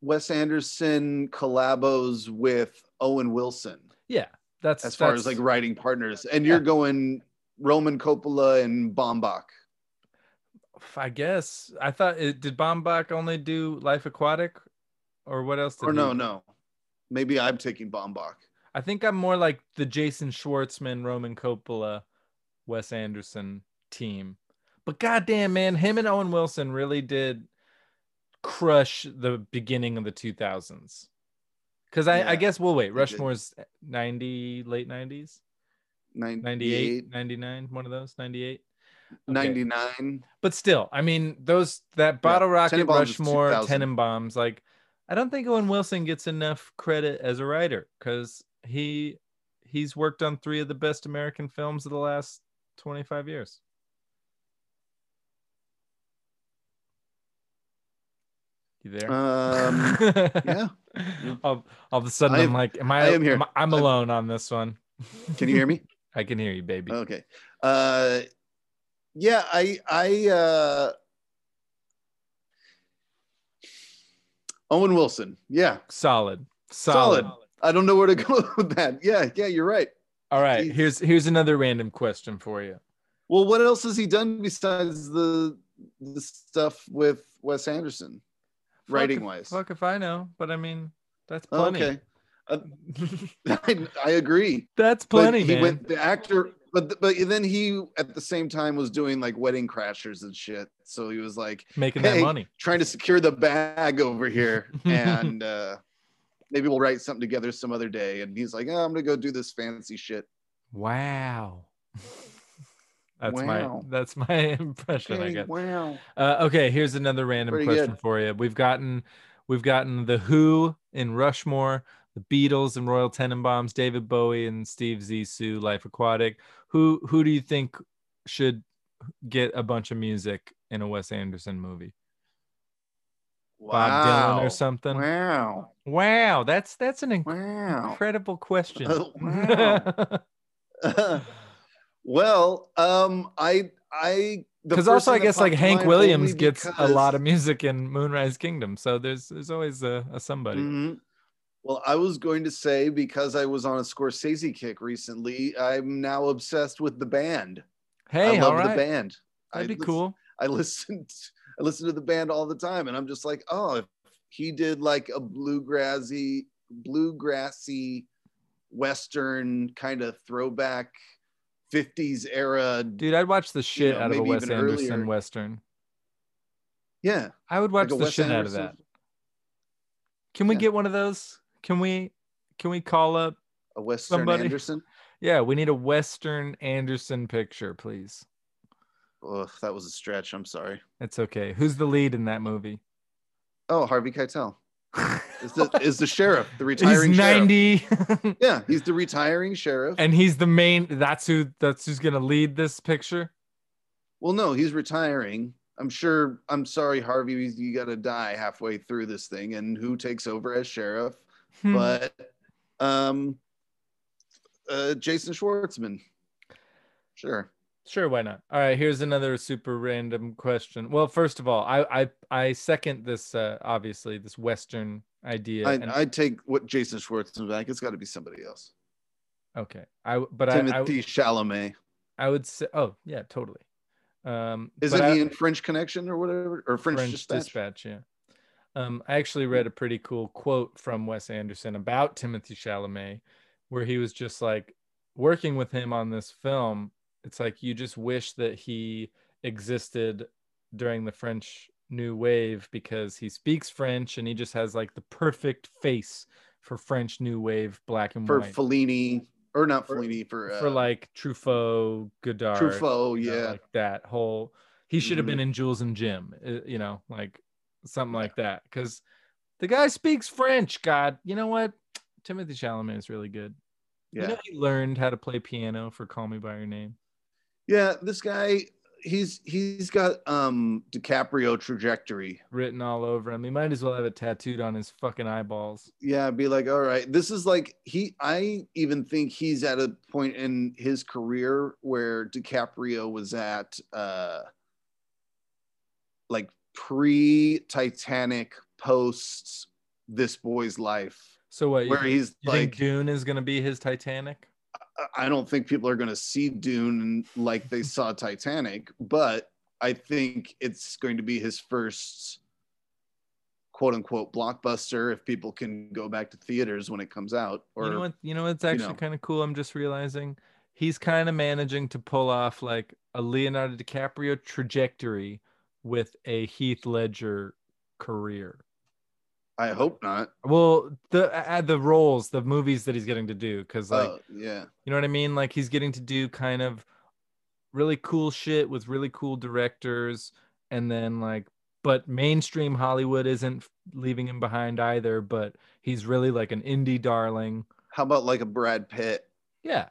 Wes Anderson collabos with Owen Wilson yeah, that's as far as like writing partners. And you're Yeah. going Roman Coppola and Baumbach. I guess I thought it did Baumbach only do Life Aquatic, or what else? Did Or no, no. Maybe I'm taking Baumbach. I think I'm more like the Jason Schwartzman, Roman Coppola, Wes Anderson team. But goddamn, man, him and Owen Wilson really did crush the beginning of the 2000s. Because I, I guess we'll wait. Rushmore's 90, late 90s, 98, 98, 99, one of those, 98. 99. But still, I mean, those that Bottle Rocket, Tenenbaums Rushmore, 2000. Tenenbaums, like I don't think Owen Wilson gets enough credit as a writer because he he's worked on three of the best American films of the last 25 years. You there? Um, (laughs) yeah. All, all of a sudden, I I'm like, am I? I am here. am I'm I'm- alone on this one. Can you hear me? (laughs) I can hear you, baby. Okay. Uh yeah, I I uh Owen Wilson. Yeah. Solid. Solid. Solid. I don't know where to (laughs) go with that. Yeah, yeah, you're right. All right. Jeez. Here's here's another random question for you. Well, what else has he done besides the the stuff with Wes Anderson? Writing wise. Fuck if I know, but I mean, that's Oh, plenty. okay. Uh, (laughs) (laughs) I, I agree. that's But plenty, he man. went the actor but but then he at the same time was doing like wedding crashers and shit. So he was like Making Hey, that money. trying to secure the bag over here (laughs) and uh maybe we'll write something together some other day and he's like oh, i'm gonna go do this fancy shit Wow. That's Wow. my that's my (laughs) impression, I Okay, guess. wow Uh, okay, here's another random Pretty question good. for you. We've gotten we've gotten the Who in Rushmore, the Beatles and Royal Tenenbaums, David Bowie and Steve Zissou, Life Aquatic. Who who do you think should get a bunch of music in a Wes Anderson movie? Bob Dylan or something? wow Wow, that's that's an inc- wow incredible question. Oh, (laughs) wow. (laughs) well um i i Because also, I guess like Hank Williams gets a lot of music in Moonrise Kingdom, so there's there's always a, a somebody. Mhm. Well, I was going to say because I was on a Scorsese kick recently, I'm now obsessed with the band. Hey, I love right, the band. that'd I be lis- cool. I listened I listen to the band all the time and I'm just like, oh, if he did like a bluegrassy bluegrassy western kind of throwback 50s era. Dude, I'd watch the shit know, out of a Wes Anderson earlier. western. Yeah. I would watch like the Wes shit out of that. Can we Yeah. get one of those? Can we can we call up? A western Somebody- (laughs) Anderson. Yeah, we need a Western Anderson picture, please. Ugh, that was a stretch. I'm sorry. It's okay. Who's the lead in that movie? Oh, Harvey Keitel is the is the sheriff, the He's retiring sheriff. 90 (laughs) Yeah, he's the retiring sheriff. and he's the main that's who that's who's going to lead this picture. Well, no, he's retiring. I'm sure. I'm sorry, Harvey. You got to die halfway through this thing, and who takes over as sheriff? Hmm. But, um, uh, Jason Schwartzman. Sure. Sure, why not? All right, here's another super random question. Well, first of all, I I, I second this uh obviously this western idea. I, and, I'd take what Jason Schwartzman back. It's got to be somebody else. okay. I but I, I Timothée Chalamet. I would say oh, yeah, totally. Um Isn't but I- in French Connection or whatever, or French, French Dispatch? Dispatch, yeah. Um, I actually read a pretty cool quote from Wes Anderson about Timothée Chalamet, where he was just like working with him on this film. It's like you just wish that he existed during the French New Wave because he speaks French and he just has like the perfect face for French New Wave black and for white. For Fellini or not Fellini for uh, for like Truffaut, Godard, Truffaut. you know, Yeah, like that whole. He should have Mhm. been in Jules and Jim, uh, you know, like something like that. Because the guy speaks French. God, you know what? Timothée Chalamet is really good. yeah, You know, he learned how to play piano for "Call Me by Your Name." Yeah. This guy, he's he's got um DiCaprio trajectory. written all over him. He might as well have it tattooed on his fucking eyeballs. Yeah, be like, all right, this is like he. I even think he's at a point in his career where DiCaprio was at, uh like pre Titanic, post This Boy's Life, So what? Where think, he's like, think Dune is gonna be his Titanic? I- don't think people are going to see Dune like they saw Titanic, but I think it's going to be his first quote unquote blockbuster if people can go back to theaters when it comes out. Or you know what? You know what's actually know. kind of cool. I'm just realizing he's kind of managing to pull off like a Leonardo DiCaprio trajectory with a Heath Ledger career. I hope not. Well, the uh, the roles, the movies that he's getting to do, because like Oh, yeah. You know what I mean? Like he's getting to do kind of really cool shit with really cool directors and then like but mainstream Hollywood isn't leaving him behind either, but he's really like an indie darling. How about like a Brad Pitt? Yeah.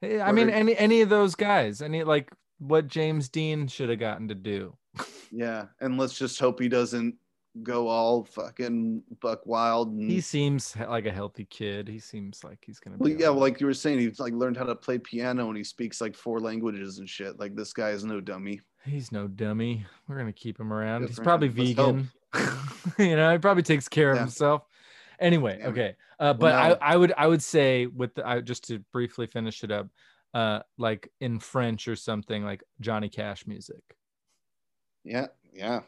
Hey, I mean any any of those guys, any like what James Dean should have gotten to do. (laughs) Yeah. And let's just hope he doesn't go all fucking buck wild. And, He seems like a healthy kid. He seems like he's gonna be well, yeah, well, like you were saying, he's like learned how to play piano and he speaks like four languages and shit. Like this guy is no dummy. He's no dummy. We're gonna keep him around. Good He's probably him. Vegan. (laughs) you know, he probably takes care of himself. Anyway, okay. Uh, but now- I, I would I would say with the, I, just to briefly finish it up, uh, like in French or something like Johnny Cash music, Yeah. Yeah.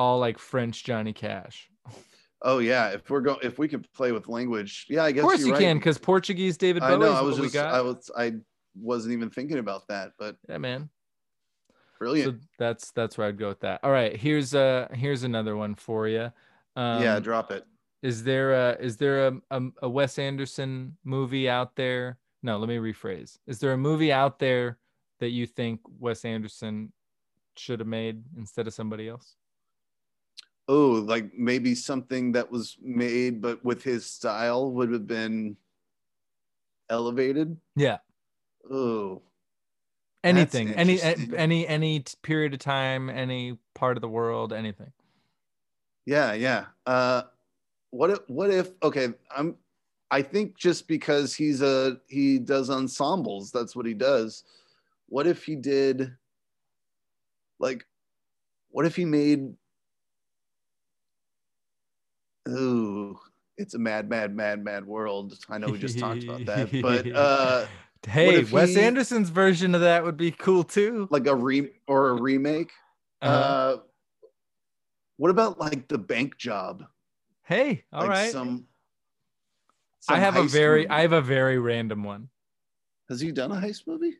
All like French Johnny Cash. Oh yeah, if we're going, if we could play with language, yeah, I guess Of course you right. can, because Portuguese David I Bowie know. is I was just. I was, I wasn't even thinking about that, but yeah, man. brilliant. So that's that's where I'd go with that. All right, here's uh here's another one for you. Um, yeah, drop it. Is there a is there a, a a Wes Anderson movie out there? No, let me rephrase. Is there a movie out there that you think Wes Anderson should have made instead of somebody else? Oh, like maybe something that was made, but with his style would have been elevated. Yeah, Oh, anything, any any any period of time, any part of the world, anything. yeah, yeah. Uh, what if? What if? Okay, I'm. I think just because he's a he does ensembles, that's what he does. What if he did? Like, what if he made? Ooh, it's a mad, mad, mad, mad world. I know we just talked about that, but (laughs) uh, hey, Wes he- Anderson's version of that would be cool too. like a re or a remake. (laughs) Uh-huh. Uh, what about like the bank job? hey, all like right. Some, I have a very movie. I have a very random one. Has he done a heist movie?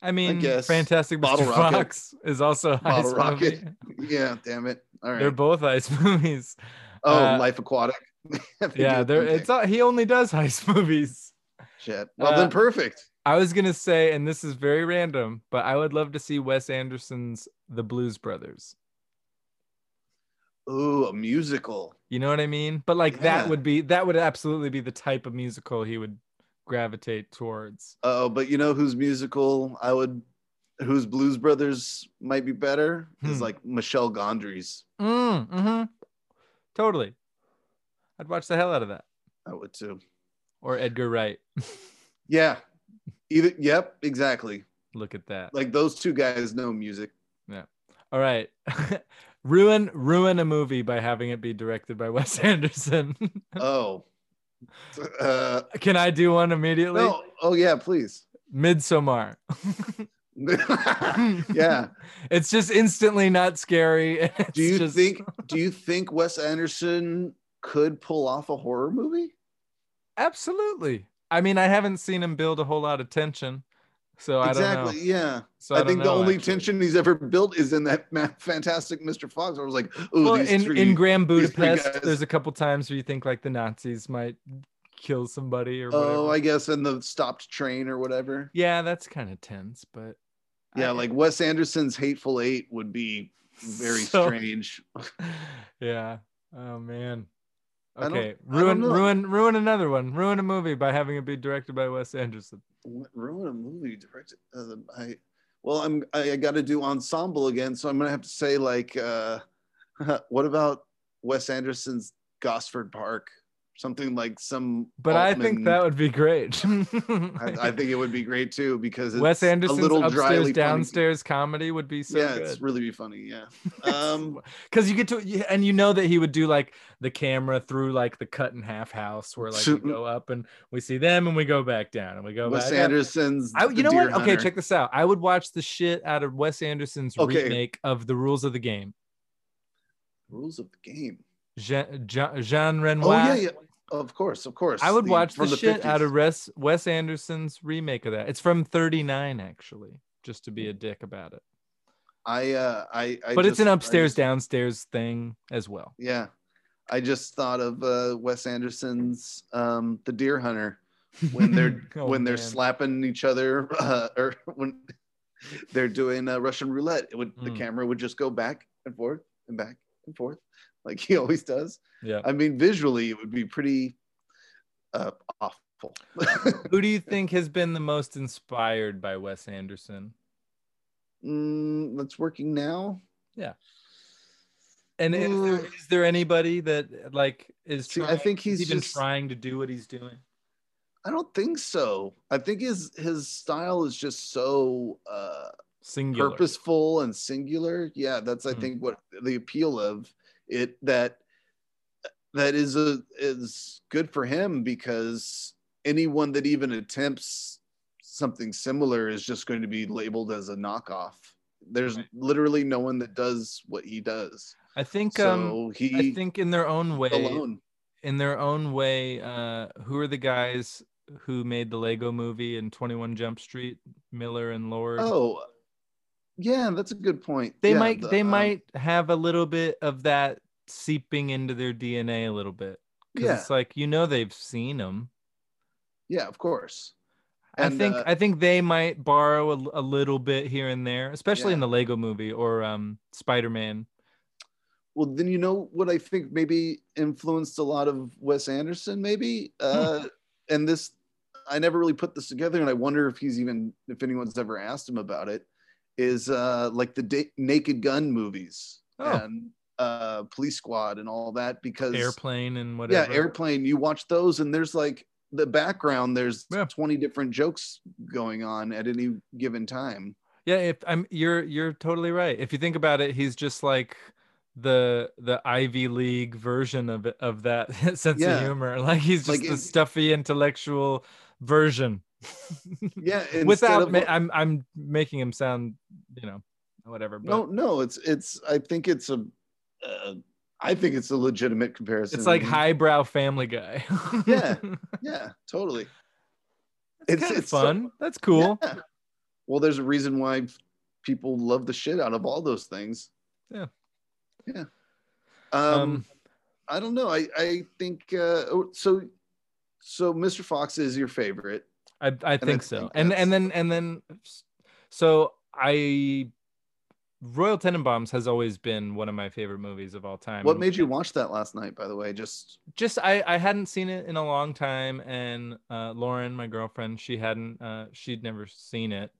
I mean, guess. Fantastic Mr. Bottle Rocket. Fox is also a Bottle heist Rocket. movie. (laughs) Yeah, damn it. All right. They're both heist movies. Oh, uh, Life Aquatic. (laughs) Yeah, okay. it's he only does heist (laughs) movies. shit. Well, uh, then perfect. I was gonna say, and this is very random, but I would love to see Wes Anderson's The Blues Brothers. Ooh, a musical. You know what I mean? But like that would be that would absolutely be the type of musical he would gravitate towards. Oh, but you know whose musical I would, whose Blues Brothers might be better is Hmm. like Michel Gondry's. Mm, hmm Totally. I'd watch the hell out of that. I would too. Or Edgar Wright. (laughs) Yeah. Either. Yep. Exactly. Look at that. Like those two guys know music. Yeah. All right. (laughs) ruin ruin a movie by having it be directed by (laughs) Wes Anderson. Oh. Uh, Can I do one immediately? no. Oh yeah, please. Midsommar. (laughs) yeah. It's just instantly not scary. (laughs) It's Do you just- think? Do you think Wes Anderson could pull off a horror movie? Absolutely. I mean, I haven't seen him build a whole lot of tension, so I don't know. exactly. Yeah. So I, don't think the only actually. tension he's ever built is in that fantastic Mr. Fox. Where I was like, "Ooh, Well, in, three." in Grand Budapest, there's a couple times where you think like the Nazis might kill somebody or oh, whatever. Oh, I guess in the stopped train or whatever. yeah, that's kind of tense, but Yeah, I- like Wes Anderson's Hateful Eight would be very So- strange. (laughs) yeah. Oh man. Okay, ruin ruin ruin another one. Ruin a movie by having it be directed by Wes Anderson. Ruin a movie directed. Uh, I well, I'm I, I got to do ensemble again, so I'm gonna have to say like, uh, (laughs) what about Wes Anderson's Gosford Park? Something like some. But I think that would be great. (laughs) I, I think it would be great too because it's Wes Anderson's a little upstairs dryly funny. downstairs comedy would be so yeah, good. it's really be funny. Yeah. (laughs) Um, because you get to and you know that he would do like the camera through like the cut in half house where like we go up and we see them and we go back down and we go Wes back. Anderson's. I, you know what? Okay, check this out. I would watch the shit out of Wes Anderson's Okay. remake of The Rules of the Game. Rules of the game. Jean, Jean, Jean Renoir. Oh yeah, yeah. Of course, of course. I would The- watch the, from shit out of Res, Wes Anderson's remake of that. It's from 39 actually, just to be a dick about it. I uh I, I but it's an upstairs just- downstairs thing as well. Yeah. I just thought of uh Wes Anderson's um The Deer Hunter when they're (laughs) Oh, when they're man. slapping each other uh, or (laughs) when they're doing uh, Russian roulette. It would the Mm. camera would just go back and forth and back and forth like he always does. Yeah. I mean visually it would be pretty uh awful. (laughs) Who do you think has been the most inspired by Wes Anderson? mm, that's working now. Yeah. And is there, Mm. is there anybody that like is See, I think he's even just- trying to do what he's doing? I don't think so. I think his his style is just so uh Singular. purposeful and singular yeah that's i Hmm. think what the appeal of it that that is a is good for him because anyone that even attempts something similar is just going to be labeled as a knockoff there's Right. literally no one that does what he does I think so um he I think in their own way alone in their own way, uh who are the guys who made the Lego movie and 21 Jump Street, Miller and Lord? oh yeah that's a good point they Yeah, might the, they um, might have a little bit of that seeping into their DNA a little bit. 'Cause yeah it's like you know they've seen them. yeah of course I think uh, I think they might borrow a, a little bit here and there, especially in the Lego movie or um Spider-Man. well then you know what i think maybe influenced a lot of wes anderson maybe uh and this i never really put this together and i wonder if he's even if anyone's ever asked him about it is uh like the da- naked gun movies Oh. and uh police squad and all that because Airplane and whatever. yeah airplane you watch those and there's like the background there's Yeah. 20 different jokes going on at any given time Yeah, if I'm you're you're totally right. If you think about it, he's just like the the Ivy League version of of that (laughs) sense Yeah. of humor. Like he's just Like the it- stuffy intellectual version. Yeah (laughs) Without of- I'm I'm making him sound, you know, whatever. But no no it's it's i think it's a uh, i think it's a legitimate comparison it's like highbrow family guy. (laughs) Yeah. yeah totally it's, of fun. That's cool. yeah. well there's a reason why people love the shit out of all those things Yeah. yeah um, Um, i don't know i i think uh oh, so so mr fox is your favorite I I think so. and and then and then so I Royal Tenenbaums has always been one of my favorite movies of all time. what made you watch that last night by the way just just I I hadn't seen it in a long time and uh Lauren, my girlfriend, she hadn't uh she'd never seen it.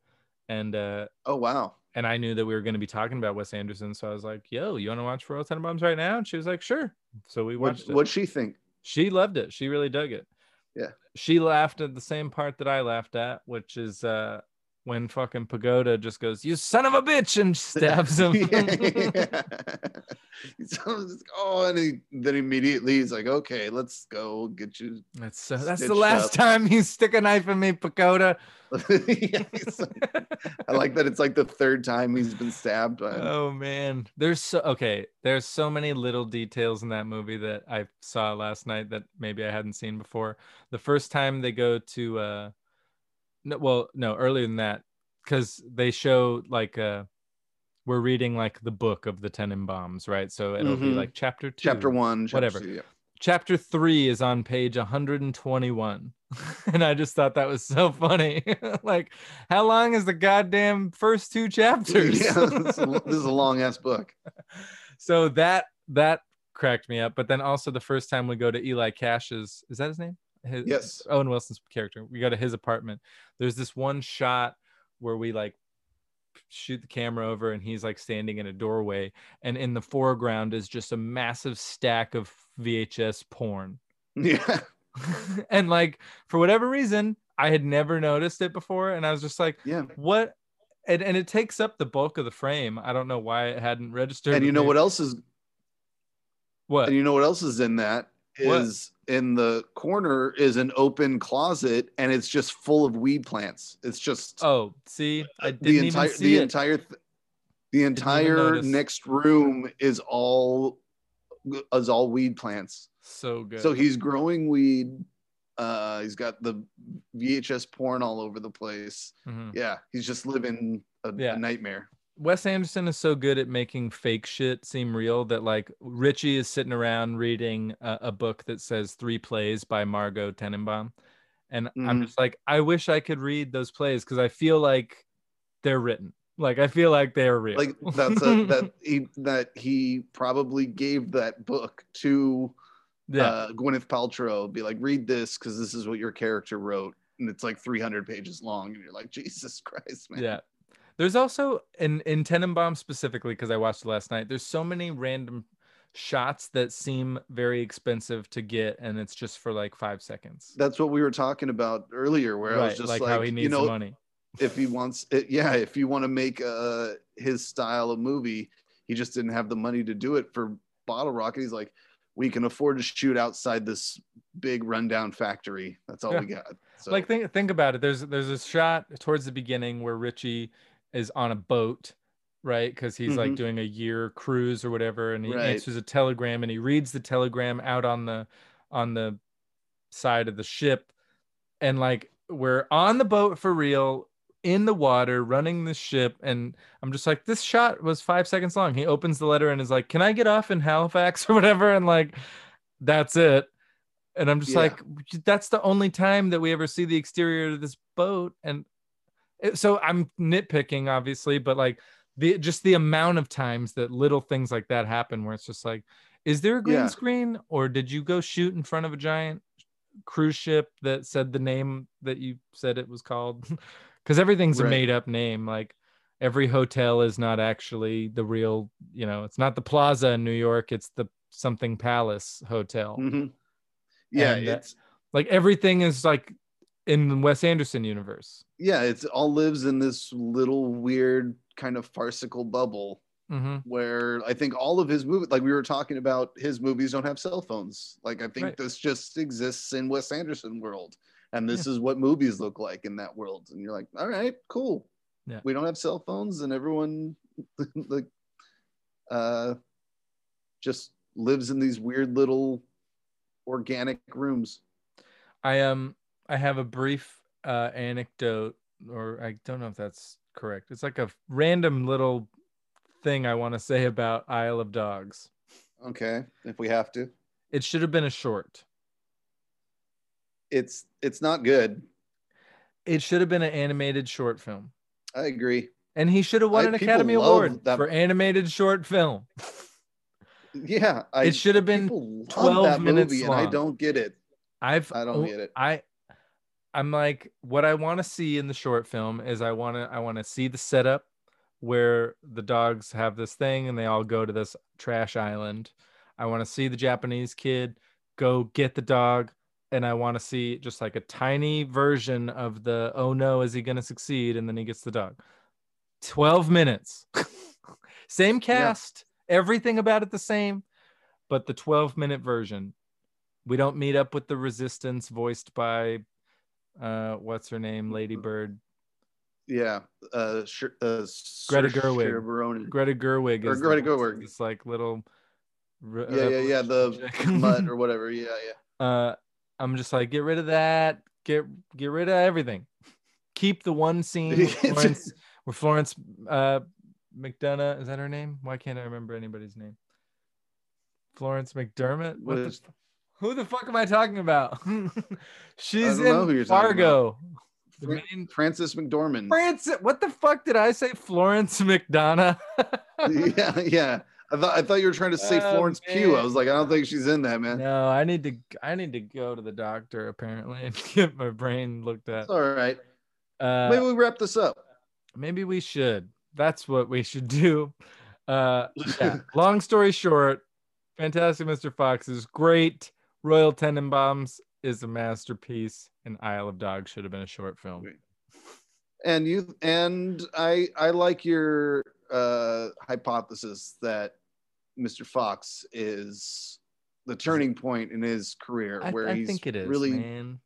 And uh oh wow and I knew that we were going to be talking about Wes Anderson, so I was like, "Yo, you want to watch Royal Tenenbaums right now?" And she was like, "Sure." So we what watched it. what'd she think She loved it. She really dug it. Yeah. She laughed at the same part that I laughed at, which is uh when fucking Pagoda just goes, "You son of a bitch," and (laughs) stabs him. Yeah. (laughs) (laughs) So oh, and he, then immediately he's like, "Okay, let's go get you." That's so, that's the last up. time you stick a knife in me, Pagoda. Yeah, like- I like that it's like the third time he's been stabbed. By oh man, there's so okay. There's so many little details in that movie that I saw last night that maybe I hadn't seen before. The first time they go to uh, no, well, no, earlier than that, because they show like uh, we're reading like the book of the Tenenbaums, right? So it'll be Mhm. like chapter two, chapter one, chapter whatever. two, yeah. chapter three is on page 121 (laughs) and i just thought that was so funny (laughs) like how long is the goddamn first two chapters yeah, this, is a, this is a long ass book. (laughs) so that that cracked me up but then also the first time we go to eli cash's is that his name his, Yes. owen wilson's character. We go to his apartment. There's this one shot where we like shoot the camera over and he's like standing in a doorway and in the foreground is just a massive stack of vhs porn. Yeah, (laughs) (laughs) and like for whatever reason i had never noticed it before and i was just like yeah. what? And, and it takes up the bulk of the frame. I don't know why it hadn't registered And you know me. what else is what? and you know what else is in that What? is in the corner is an open closet and it's just full of weed plants. It's just oh see i didn't the entire even see the it entire th- the entire next room is all is all weed plants. so good So he's growing weed. Uh, he's got the VHS porn all over the place. Mhm. Yeah, he's just living a, Yeah. a nightmare. Wes Anderson is so good at making fake shit seem real that like Richie is sitting around reading a, a book that says three plays by Margot Tenenbaum. And I'm Mhm. just like, I wish I could read those plays because I feel like they're written. Like I feel like they're real. Like that's a that (laughs) he that he probably gave that book to yeah. uh, Gwyneth Paltrow. Be like, read this because this is what your character wrote, and it's like 300 pages long, and you're like, Jesus Christ, man. Yeah. There's also in in Tenenbaum specifically because I watched it last night. There's so many random shots that seem very expensive to get, and it's just for like five seconds. That's what we were talking about earlier, where I was just like, like, how he needs you know, money. if he wants it yeah if you want to make uh his style of movie he just didn't have the money to do it for bottle rocket he's like we can afford to shoot outside this big rundown factory that's all we (laughs) got so like think think about it. There's there's a shot towards the beginning where Richie is on a boat, right? Because he's like Mhm. doing a year cruise or whatever, and he Right. answers a telegram and he reads the telegram out on the on the side of the ship, and like we're on the boat for real in the water running the ship and i'm just like this shot was five seconds long he opens the letter and is like can i get off in halifax (laughs) or whatever and like that's it and i'm just Yeah. like that's the only time that we ever see the exterior of this boat and so i'm nitpicking obviously but like the just the amount of times that little things like that happen where it's just like is there a green Yeah. screen or did you go shoot in front of a giant cruise ship that said the name that you said it was called (laughs) because everything's a made up name like every hotel is not actually the real you know it's not the plaza in new york it's the something palace hotel Mhm. yeah And, uh, it's like everything is like in the wes anderson universe yeah it's all lives in this little weird kind of farcical bubble hmm where I think all of his movies, like we were talking about, his movies don't have cell phones. Like I think Right. this just exists in Wes Anderson world, and this is what movies look like in that world. And you're like, all right, cool. Yeah. We don't have cell phones, and everyone (laughs) like uh just lives in these weird little organic rooms. i um i have a brief uh anecdote or i don't know if that's correct it's like a random little thing i want to say about isle of dogs Okay, if we have to, it should have been a short it's it's not good. it should have been an animated short film I agree. and he should have won I- an academy award that- for animated short film Yeah, I, It should have been 12 that minutes movie, and I don't get it. I've I don't get it. I I'm like what I want to see in the short film is I want to I want to see the setup where the dogs have this thing and they all go to this trash island. I want to see the Japanese kid go get the dog and I want to see just like a tiny version of the oh no is he going to succeed and then he gets the dog. 12 minutes. (laughs) Same cast, everything about it the same, but the 12 minute version. We don't meet up with the resistance voiced by uh what's her name? Lady Bird. Yeah, uh, sh- uh Greta Gerwig. Greta Gerwig Or is the Greta Gerwig. It's like little Yeah, yeah, yeah. The (laughs) mutt or whatever. Yeah, yeah. uh I'm just like get rid of that. Get get rid of everything. Keep the one scene where (laughs) Florence, where Florence uh McDonough is that her name? Why can't I remember anybody's name? Florence McDermott. What the Was- Who the fuck am I talking about? (laughs) She's don't know who in Fargo. Fran- main Frances McDormand. Frances. What the fuck did I say? Florence McDonough. (laughs) yeah, yeah. I thought I thought you were trying to say Oh, Florence Pugh. I was like, I don't think she's in that, man. no, I need to. I need to go to the doctor apparently (laughs) and get my brain looked at. It's all right. Uh, Maybe we wrap this up. maybe we should. That's what we should do. Uh, yeah. Long story short, Fantastic Mr. Fox is great. Royal Tenenbaums is a masterpiece, and Isle of Dogs should have been a short film. And you and I I like your uh hypothesis that Mr. Fox is the turning point in his career I, where I he's think it is, really man.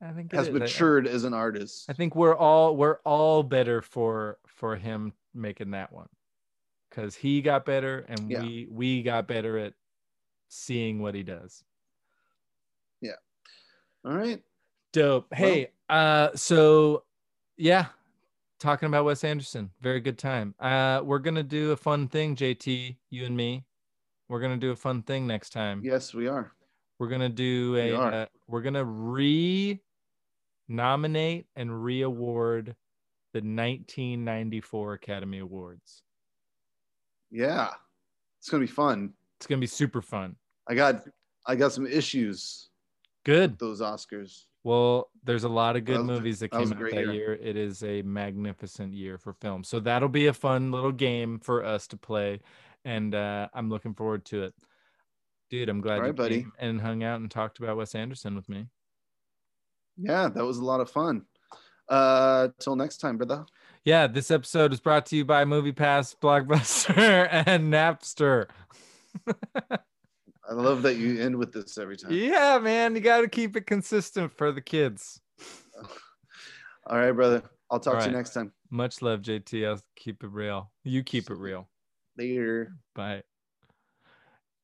I think it has is. I- I- matured as an artist. I think we're all we're all better for for him making that one because he got better and Yeah. we we got better at seeing what he does. Yeah. All right. Dope. Hey, uh, so yeah, talking about Wes Anderson, very good time. Uh, we're gonna do a fun thing, JT, you and me. We're gonna do a fun thing next time. Yes, we are. We're gonna do We a. are. Uh, we're gonna re-nominate and re-award the 1994 Academy Awards. Yeah. It's gonna be fun. It's gonna be super fun. I got I got some issues Good. with those Oscars. Well, there's a lot of good That movies that that came out that year. year. It is a magnificent year for film. So that'll be a fun little game for us to play. And uh, I'm looking forward to it. Dude, I'm glad All you right, buddy. and hung out and talked about Wes Anderson with me. Yeah, that was a lot of fun. Uh till next time, brother. Yeah, this episode is brought to you by MoviePass, Blockbuster, (laughs) and Napster. (laughs) I love that you end with this every time. yeah, man, you got to keep it consistent for the kids. All right, brother. I'll talk All to you next time. Much love, JT. I'll keep it real. You keep it real. Later. Bye.